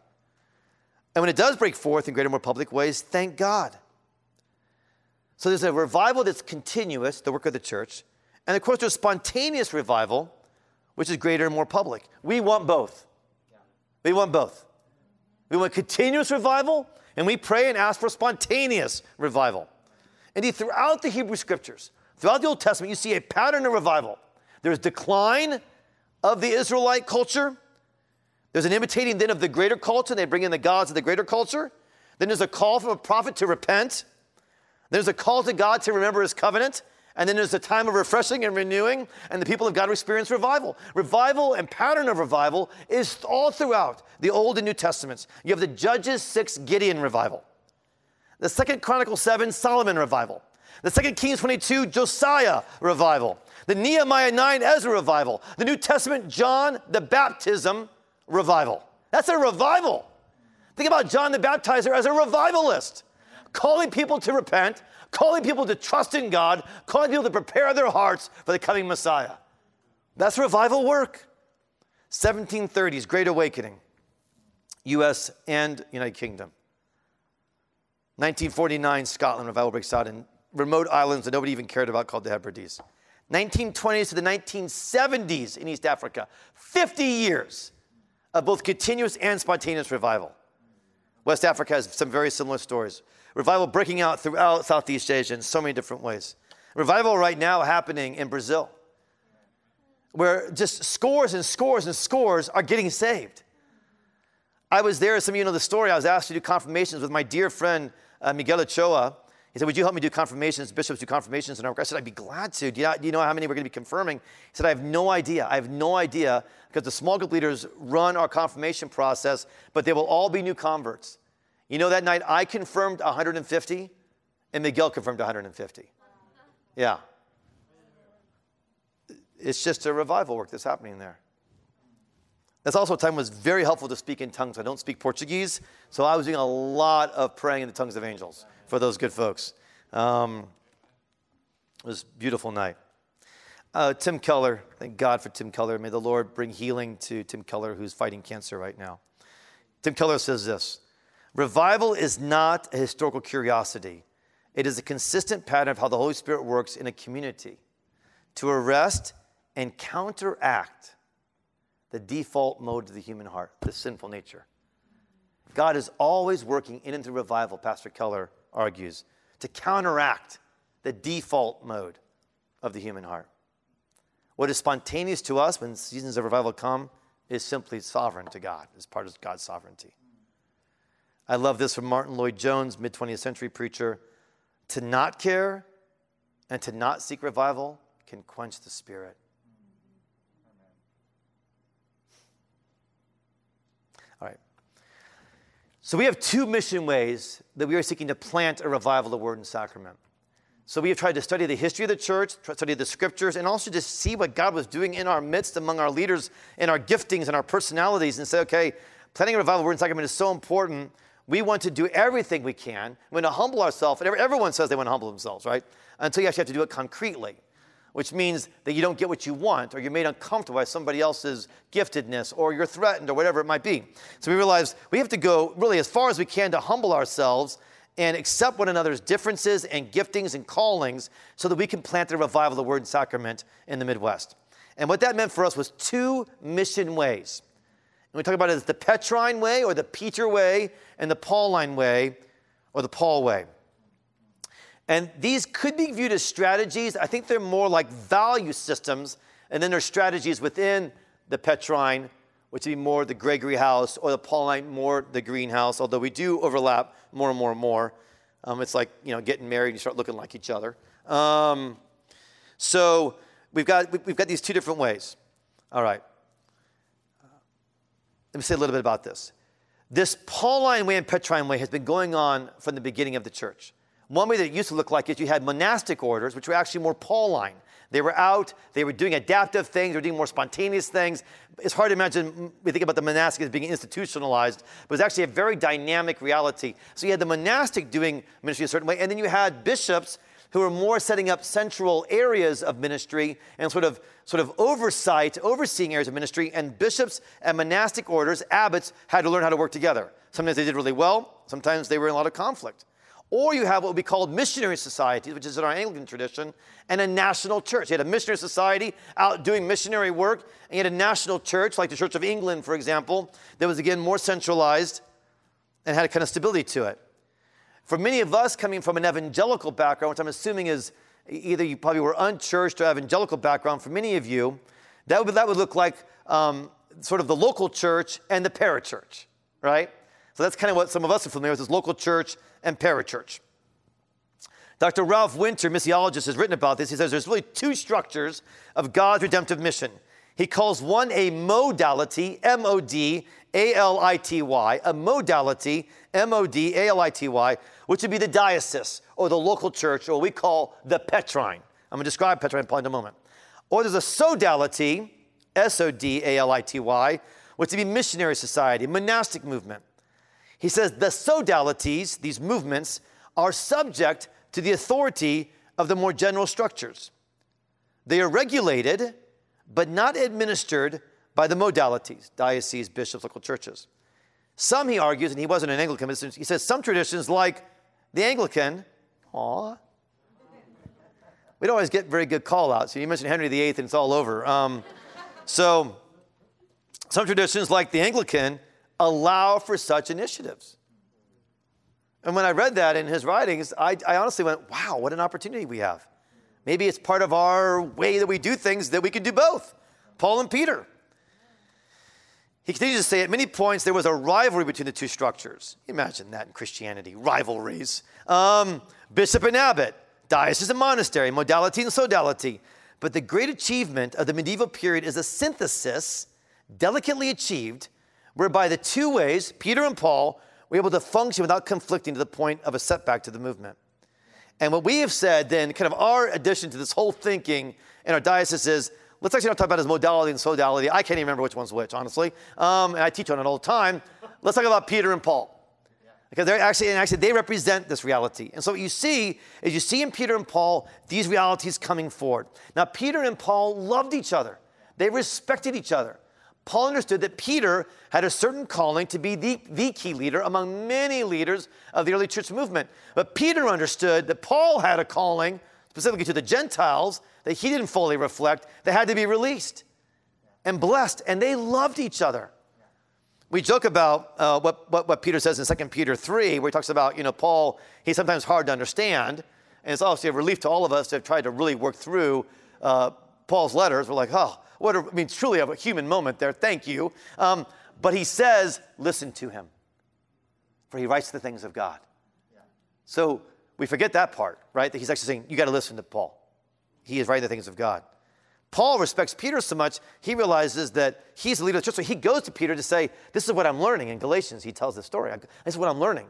And when it does break forth in greater, more public ways, thank God. So there's a revival that's continuous, the work of the church. And of course, there's spontaneous revival, which is greater and more public. We want both. We want both. We want continuous revival, and we pray and ask for spontaneous revival. Indeed, throughout the Hebrew scriptures, throughout the Old Testament, you see a pattern of revival. There's decline of the Israelite culture. There's an imitating then of the greater culture. And they bring in the gods of the greater culture. Then there's a call from a prophet to repent. There's a call to God to remember his covenant. And then there's a time of refreshing and renewing, and the people of God experience revival. Revival and pattern of revival is all throughout the Old and New Testaments. You have the Judges 6 Gideon revival, the Second Chronicles 7 Solomon revival, the Second Kings 22 Josiah revival, the Nehemiah 9 Ezra revival, the New Testament John the baptism revival. That's a revival. Think about John the Baptizer as a revivalist calling people to repent, calling people to trust in God, calling people to prepare their hearts for the coming Messiah. That's revival work. 1730s, Great Awakening, US and United Kingdom. 1949, Scotland, revival breaks out in remote islands that nobody even cared about called the Hebrides. 1920s to the 1970s in East Africa, 50 years of both continuous and spontaneous revival. West Africa has some very similar stories. Revival breaking out throughout Southeast Asia in so many different ways. Revival right now happening in Brazil, where just scores and scores and scores are getting saved. I was there, some of you know the story. I was asked to do confirmations with my dear friend uh, Miguel Uchoa. He said, Would you help me do confirmations? Bishops do confirmations in our I said, I'd be glad to. Do you, know, do you know how many we're going to be confirming? He said, I have no idea. I have no idea because the small group leaders run our confirmation process, but they will all be new converts. You know, that night I confirmed 150 and Miguel confirmed 150. Yeah. It's just a revival work that's happening there. That's also a time was very helpful to speak in tongues. I don't speak Portuguese, so I was doing a lot of praying in the tongues of angels for those good folks. Um, it was a beautiful night. Uh, Tim Keller, thank God for Tim Keller. May the Lord bring healing to Tim Keller, who's fighting cancer right now. Tim Keller says this Revival is not a historical curiosity, it is a consistent pattern of how the Holy Spirit works in a community to arrest and counteract the default mode of the human heart, the sinful nature. God is always working in and through revival, Pastor Keller argues, to counteract the default mode of the human heart. What is spontaneous to us when seasons of revival come is simply sovereign to God, as part of God's sovereignty. I love this from Martyn Lloyd-Jones, mid 20th century preacher. To not care and to not seek revival can quench the spirit. All right. So we have two mission ways that we are seeking to plant a revival of word and sacrament. So we have tried to study the history of the church, study the scriptures, and also just see what God was doing in our midst among our leaders and our giftings and our personalities and say, okay, planting a revival of word and sacrament is so important we want to do everything we can. We want to humble ourselves. And everyone says they want to humble themselves, right? Until you actually have to do it concretely, which means that you don't get what you want or you're made uncomfortable by somebody else's giftedness or you're threatened or whatever it might be. So we realize we have to go really as far as we can to humble ourselves and accept one another's differences and giftings and callings so that we can plant the revival of the Word and Sacrament in the Midwest. And what that meant for us was two mission ways. And we talk about it as the Petrine way or the Peter way and the Pauline way or the Paul way. And these could be viewed as strategies. I think they're more like value systems. And then there's strategies within the Petrine, which would be more the Gregory house, or the Pauline, more the greenhouse, although we do overlap more and more and more. Um, it's like, you know, getting married and you start looking like each other. Um, so we've got, we've got these two different ways. All right. Let me say a little bit about this. This Pauline way and Petrine way has been going on from the beginning of the church. One way that it used to look like is you had monastic orders, which were actually more Pauline. They were out, they were doing adaptive things, they were doing more spontaneous things. It's hard to imagine, mm, we think about the monastic as being institutionalized, but it's actually a very dynamic reality. So you had the monastic doing ministry a certain way, and then you had bishops who were more setting up central areas of ministry and sort of sort of oversight, overseeing areas of ministry, and bishops and monastic orders, abbots, had to learn how to work together. Sometimes they did really well, sometimes they were in a lot of conflict. Or you have what would be called missionary societies, which is in our Anglican tradition, and a national church. You had a missionary society out doing missionary work, and you had a national church, like the Church of England, for example, that was again more centralized and had a kind of stability to it. For many of us coming from an evangelical background, which I'm assuming is either you probably were unchurched or evangelical background, for many of you, that would, that would look like um, sort of the local church and the parachurch, right? So that's kind of what some of us are familiar with is local church and parachurch. Dr. Ralph Winter, missiologist, has written about this. He says there's really two structures of God's redemptive mission. He calls one a modality, M O D A L I T Y, a modality, M O D A L I T Y, which would be the diocese or the local church, or we call the Petrine. I'm going to describe Petrine in a moment. Or there's a sodality, S O D A L I T Y, which would be missionary society, monastic movement. He says the sodalities, these movements, are subject to the authority of the more general structures. They are regulated, but not administered by the modalities, dioceses, bishops, local churches. Some, he argues, and he wasn't an Anglican, but he says some traditions, like the Anglican, aw, we don't always get very good call outs. You mentioned Henry VIII and it's all over. Um, so some traditions, like the Anglican, allow for such initiatives. And when I read that in his writings, I, I, honestly went, wow, what an opportunity we have. Maybe it's part of our way that we do things that we can do both. Paul and Peter. He continues to say at many points there was a rivalry between the two structures. Imagine that in Christianity rivalries. Um, bishop and abbot, diocese and monastery, modality and sodality. But the great achievement of the medieval period is a synthesis, delicately achieved, whereby the two ways, Peter and Paul, were able to function without conflicting to the point of a setback to the movement. And what we have said then, kind of our addition to this whole thinking in our diocese is let's actually not talk about his modality and sodality. I can't even remember which one's which, honestly. Um, and I teach on it all the time. Let's talk about Peter and Paul. Because they're actually, and actually, they represent this reality. And so what you see is you see in Peter and Paul these realities coming forward. Now, Peter and Paul loved each other. They respected each other. Paul understood that Peter had a certain calling to be the, the key leader among many leaders of the early church movement. But Peter understood that Paul had a calling, specifically to the Gentiles, that he didn't fully reflect, that had to be released and blessed. And they loved each other. We joke about uh, what, what, what, Peter says in 2 Peter 3, where he talks about, you know, Paul, he's sometimes hard to understand. And it's obviously a relief to all of us to have tried to really work through uh, Paul's letters. We're like, oh, what a, I mean, truly a human moment there. Thank you. Um, but he says, listen to him, for he writes the things of God. Yeah. So we forget that part, right? That he's actually saying, you got to listen to Paul. He is writing the things of God. Paul respects Peter so much, he realizes that he's the leader of the church. So he goes to Peter to say, This is what I'm learning. In Galatians, he tells the story. This is what I'm learning.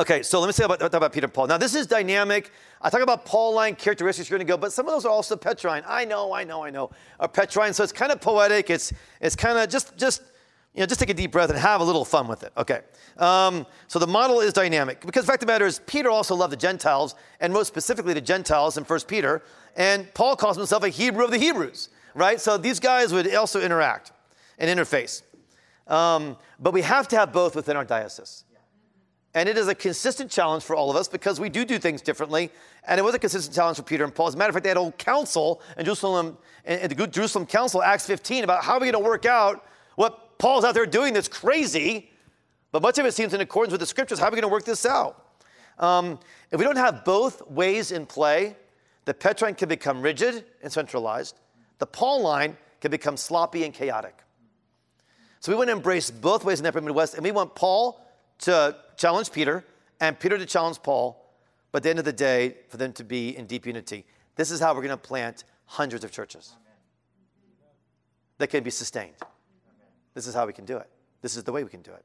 Okay, so let me say about, talk about Peter and Paul. Now, this is dynamic. I talk about Pauline characteristics you're going to go, but some of those are also Petrine. I know, I know, I know. Are Petrine, so it's kind of poetic. It's, it's kind of just, just, you know, just take a deep breath and have a little fun with it. Okay. Um, so the model is dynamic because the fact of the matter is, Peter also loved the Gentiles, and most specifically the Gentiles in 1 Peter. And Paul calls himself a Hebrew of the Hebrews, right? So these guys would also interact and interface. Um, but we have to have both within our diocese. And it is a consistent challenge for all of us because we do do things differently. And it was a consistent challenge for Peter and Paul. As a matter of fact, they had a whole council in Jerusalem, in the Jerusalem Council, Acts 15, about how are we going to work out what Paul's out there doing this crazy. But much of it seems in accordance with the scriptures. How are we going to work this out? Um, if we don't have both ways in play, the Petrine can become rigid and centralized. The Pauline can become sloppy and chaotic. So we want to embrace both ways in the Upper Midwest, and we want Paul to challenge Peter and Peter to challenge Paul, but at the end of the day, for them to be in deep unity. This is how we're going to plant hundreds of churches that can be sustained. This is how we can do it. This is the way we can do it.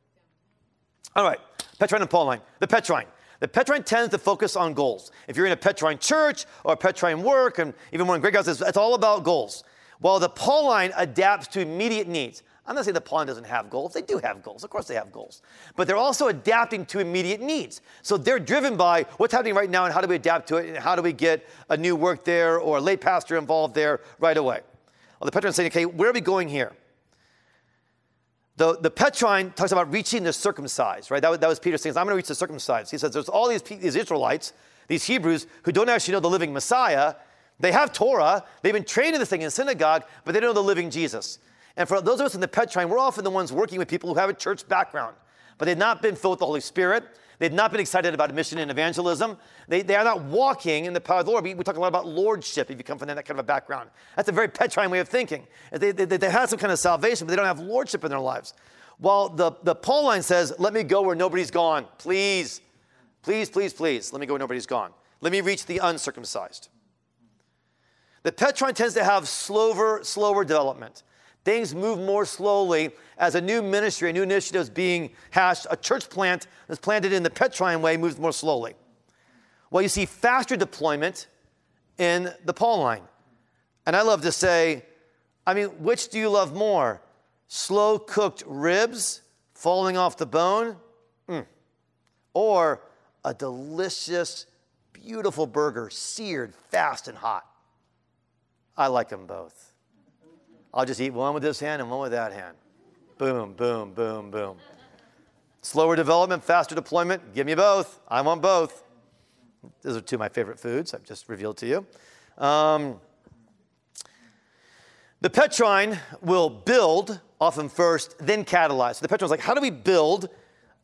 All right, Petrine and Pauline. The Petrine. The Petrine tends to focus on goals. If you're in a Petrine church or a Petrine work, and even in Greek houses, it's all about goals. While the Pauline adapts to immediate needs. I'm not saying the Pauline doesn't have goals. They do have goals. Of course they have goals. But they're also adapting to immediate needs. So they're driven by what's happening right now and how do we adapt to it and how do we get a new work there or a lay pastor involved there right away. Well, the Petrine saying, okay, where are we going here? The, the Petrine talks about reaching the circumcised, right? That was, that was Peter saying, I'm going to reach the circumcised. He says there's all these, these Israelites, these Hebrews, who don't actually know the living Messiah. They have Torah, they've been trained in this thing in synagogue, but they don't know the living Jesus. And for those of us in the Petrine, we're often the ones working with people who have a church background, but they've not been filled with the Holy Spirit. They've not been excited about mission and evangelism. They, they are not walking in the power of the Lord. We, we talk a lot about lordship if you come from that kind of a background. That's a very Petrine way of thinking. They, they, they have some kind of salvation, but they don't have lordship in their lives. While the, the Pauline says, let me go where nobody's gone. Please, please, please, please, let me go where nobody's gone. Let me reach the uncircumcised. The Petrine tends to have slower, slower development. Things move more slowly as a new ministry, a new initiative is being hashed. A church plant that's planted in the Petrine way moves more slowly. Well, you see faster deployment in the Pauline. And I love to say, I mean, which do you love more? Slow cooked ribs falling off the bone? Mm. Or a delicious, beautiful burger seared fast and hot? I like them both. I'll just eat one with this hand and one with that hand. Boom, boom, boom, boom. Slower development, faster deployment, give me both. I want both. Those are two of my favorite foods, I've just revealed to you. Um, the Petrine will build often first, then catalyze. So the Petrine's like, how do we build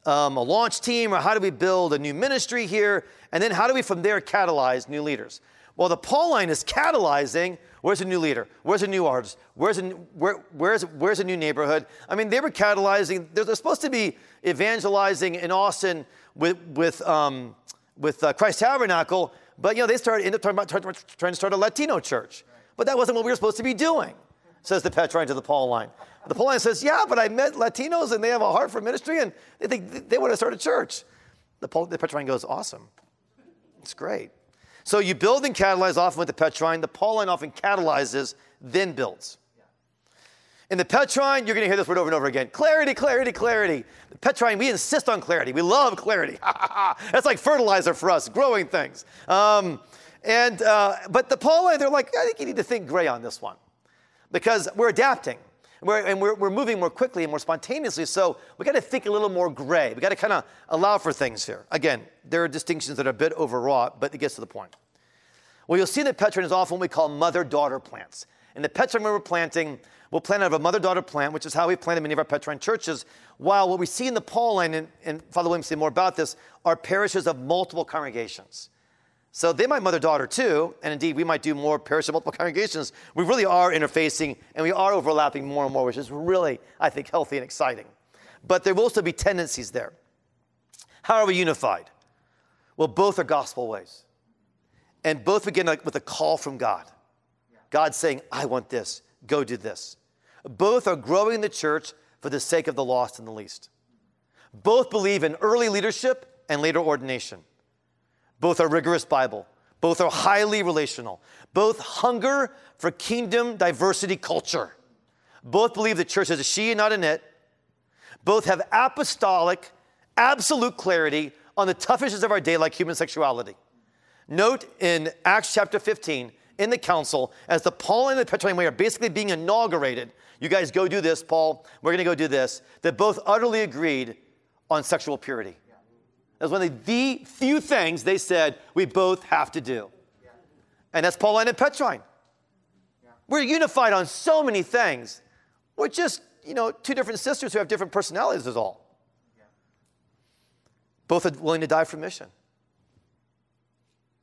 um, a launch team or how do we build a new ministry here? And then how do we from there catalyze new leaders? Well, the Pauline is catalyzing Where's a new leader? Where's a new artist? Where's a, where, where's, where's a new neighborhood? I mean, they were catalyzing, they're, they're supposed to be evangelizing in Austin with, with, um, with uh, Christ Tabernacle, but you know, they started, ended up talking about trying to start a Latino church. But that wasn't what we were supposed to be doing, says the Petrine to the Pauline. The Pauline says, yeah, but I met Latinos and they have a heart for ministry and they think they want to start a church. The, Paul, the Petrine goes, awesome. It's great. So you build and catalyze often with the Petrine. The Pauline often catalyzes, then builds. In the Petrine, you're going to hear this word over and over again clarity, clarity, clarity. The Petrine, we insist on clarity. We love clarity. That's like fertilizer for us, growing things. Um, and, uh, but the Pauline, they're like, I think you need to think gray on this one because we're adapting. We're, and we're, we're moving more quickly and more spontaneously, so we got to think a little more gray. We got to kind of allow for things here. Again, there are distinctions that are a bit overwrought, but it gets to the point. Well, you'll see that Petrine is often what we call mother-daughter plants. And the Petrine we're planting, we'll plant out of a mother-daughter plant, which is how we planted many of our Petrine churches. While what we see in the Pauline, and, and Father William say more about this, are parishes of multiple congregations. So they might mother daughter too, and indeed we might do more parish of multiple congregations. We really are interfacing and we are overlapping more and more, which is really, I think, healthy and exciting. But there will still be tendencies there. How are we unified? Well, both are gospel ways. And both begin with a call from God. God saying, I want this, go do this. Both are growing the church for the sake of the lost and the least. Both believe in early leadership and later ordination. Both are rigorous Bible. Both are highly relational. Both hunger for kingdom diversity culture. Both believe the church is a she and not an it. Both have apostolic, absolute clarity on the tough issues of our day, like human sexuality. Note in Acts chapter 15, in the council, as the Paul and the Petrine way are basically being inaugurated, you guys go do this, Paul, we're going to go do this, that both utterly agreed on sexual purity. That's one of the few things they said we both have to do. And that's Pauline and Petrine. We're unified on so many things. We're just, you know, two different sisters who have different personalities, is all. Both are willing to die for mission.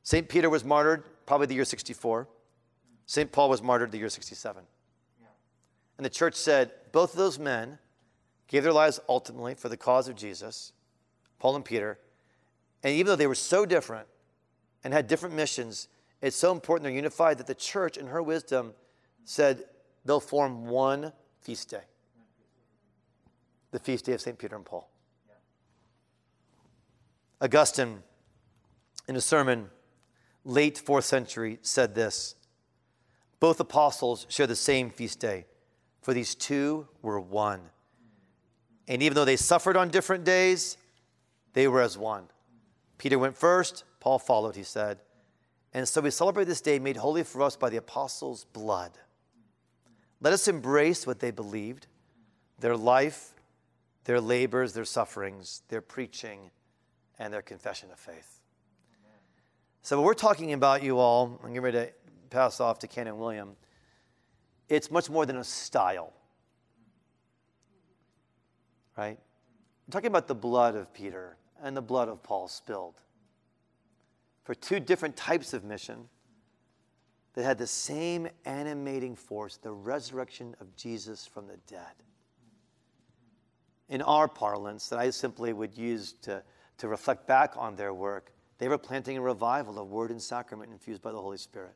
St. Peter was martyred probably the year 64. St. Paul was martyred the year 67. And the church said both of those men gave their lives ultimately for the cause of Jesus, Paul and Peter, and even though they were so different and had different missions, it's so important they're unified that the church, in her wisdom, said they'll form one feast day the feast day of St. Peter and Paul. Augustine, in a sermon, late fourth century, said this Both apostles share the same feast day, for these two were one. And even though they suffered on different days, they were as one. Peter went first, Paul followed, he said. And so we celebrate this day made holy for us by the apostles' blood. Let us embrace what they believed their life, their labors, their sufferings, their preaching, and their confession of faith. So, what we're talking about, you all, I'm getting ready to pass off to and William, it's much more than a style. Right? I'm talking about the blood of Peter and the blood of Paul spilled for two different types of mission that had the same animating force the resurrection of Jesus from the dead. In our parlance, that I simply would use to, to reflect back on their work, they were planting a revival of word and sacrament infused by the Holy Spirit.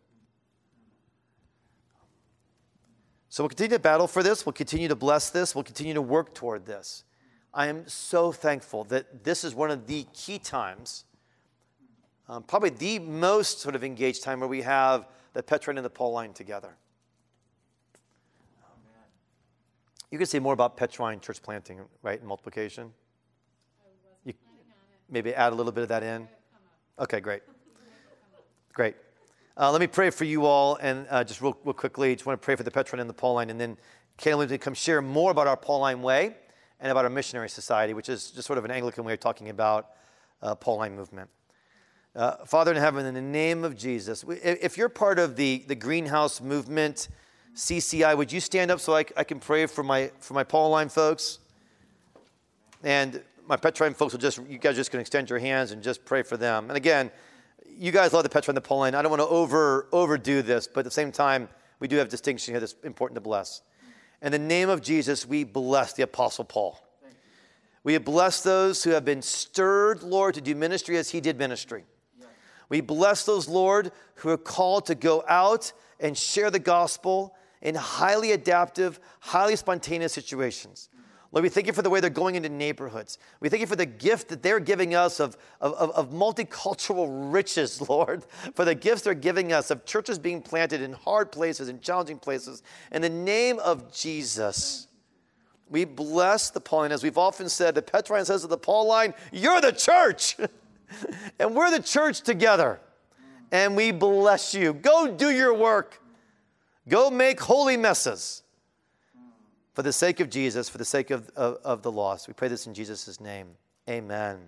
So we'll continue to battle for this. We'll continue to bless this. We'll continue to work toward this. I am so thankful that this is one of the key times, um, probably the most sort of engaged time where we have the Petrine and the Pauline together. You can say more about Petrine church planting, right, and multiplication. You maybe add a little bit of that in. Okay, great. Great. Uh, let me pray for you all, and uh, just real, real quickly, just want to pray for the Petrine and the Pauline, and then Caleb to come share more about our Pauline way and about our missionary society, which is just sort of an Anglican way of talking about uh, Pauline movement. Uh, Father in heaven, in the name of Jesus, if you're part of the, the greenhouse movement, CCI, would you stand up so I, I can pray for my, for my Pauline folks? And my Petrine folks will just, you guys just can extend your hands and just pray for them. And again, you guys love the Petrine and the Pauline. I don't want to over, overdo this, but at the same time, we do have distinction here that's important to bless. In the name of Jesus, we bless the Apostle Paul. We bless those who have been stirred, Lord, to do ministry as he did ministry. We bless those, Lord, who are called to go out and share the gospel in highly adaptive, highly spontaneous situations. Lord, we thank you for the way they're going into neighborhoods. We thank you for the gift that they're giving us of, of, of, multicultural riches, Lord, for the gifts they're giving us of churches being planted in hard places and challenging places. In the name of Jesus, we bless the Pauline. As we've often said, the Petrine says to the Pauline, You're the church. and we're the church together. And we bless you. Go do your work. Go make holy messes for the sake of Jesus, for the sake of, of, of the lost. We pray this in Jesus' name. Amen.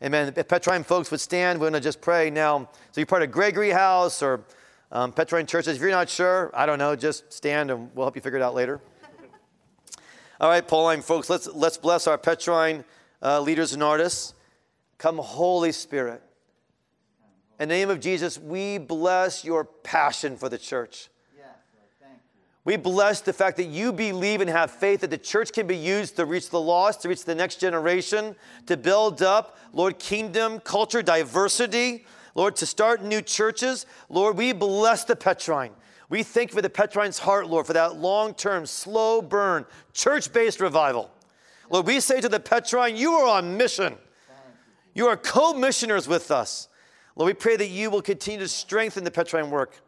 Amen. Amen. If Petrine folks would stand, we're going to just pray now. So you're part of Gregory House or um, Petrine churches. If you're not sure, I don't know, just stand and we'll help you figure it out later. All right, Pauline folks, let's, let's bless our Petrine uh, leaders and artists. Come, Holy Spirit. In the name of Jesus, we bless your passion for the church. We bless the fact that you believe and have faith that the church can be used to reach the lost, to reach the next generation, to build up, Lord, kingdom, culture, diversity, Lord, to start new churches. Lord, we bless the Petrine. We thank for the Petrine's heart, Lord, for that long term, slow burn, church based revival. Lord, we say to the Petrine, you are on mission. You are co missioners with us. Lord, we pray that you will continue to strengthen the Petrine work.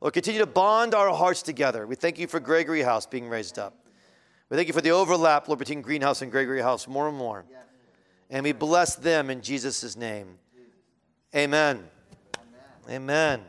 Lord, continue to bond our hearts together. We thank you for Gregory House being raised up. We thank you for the overlap, Lord, between Greenhouse and Gregory House more and more. And we bless them in Jesus' name. Amen. Amen.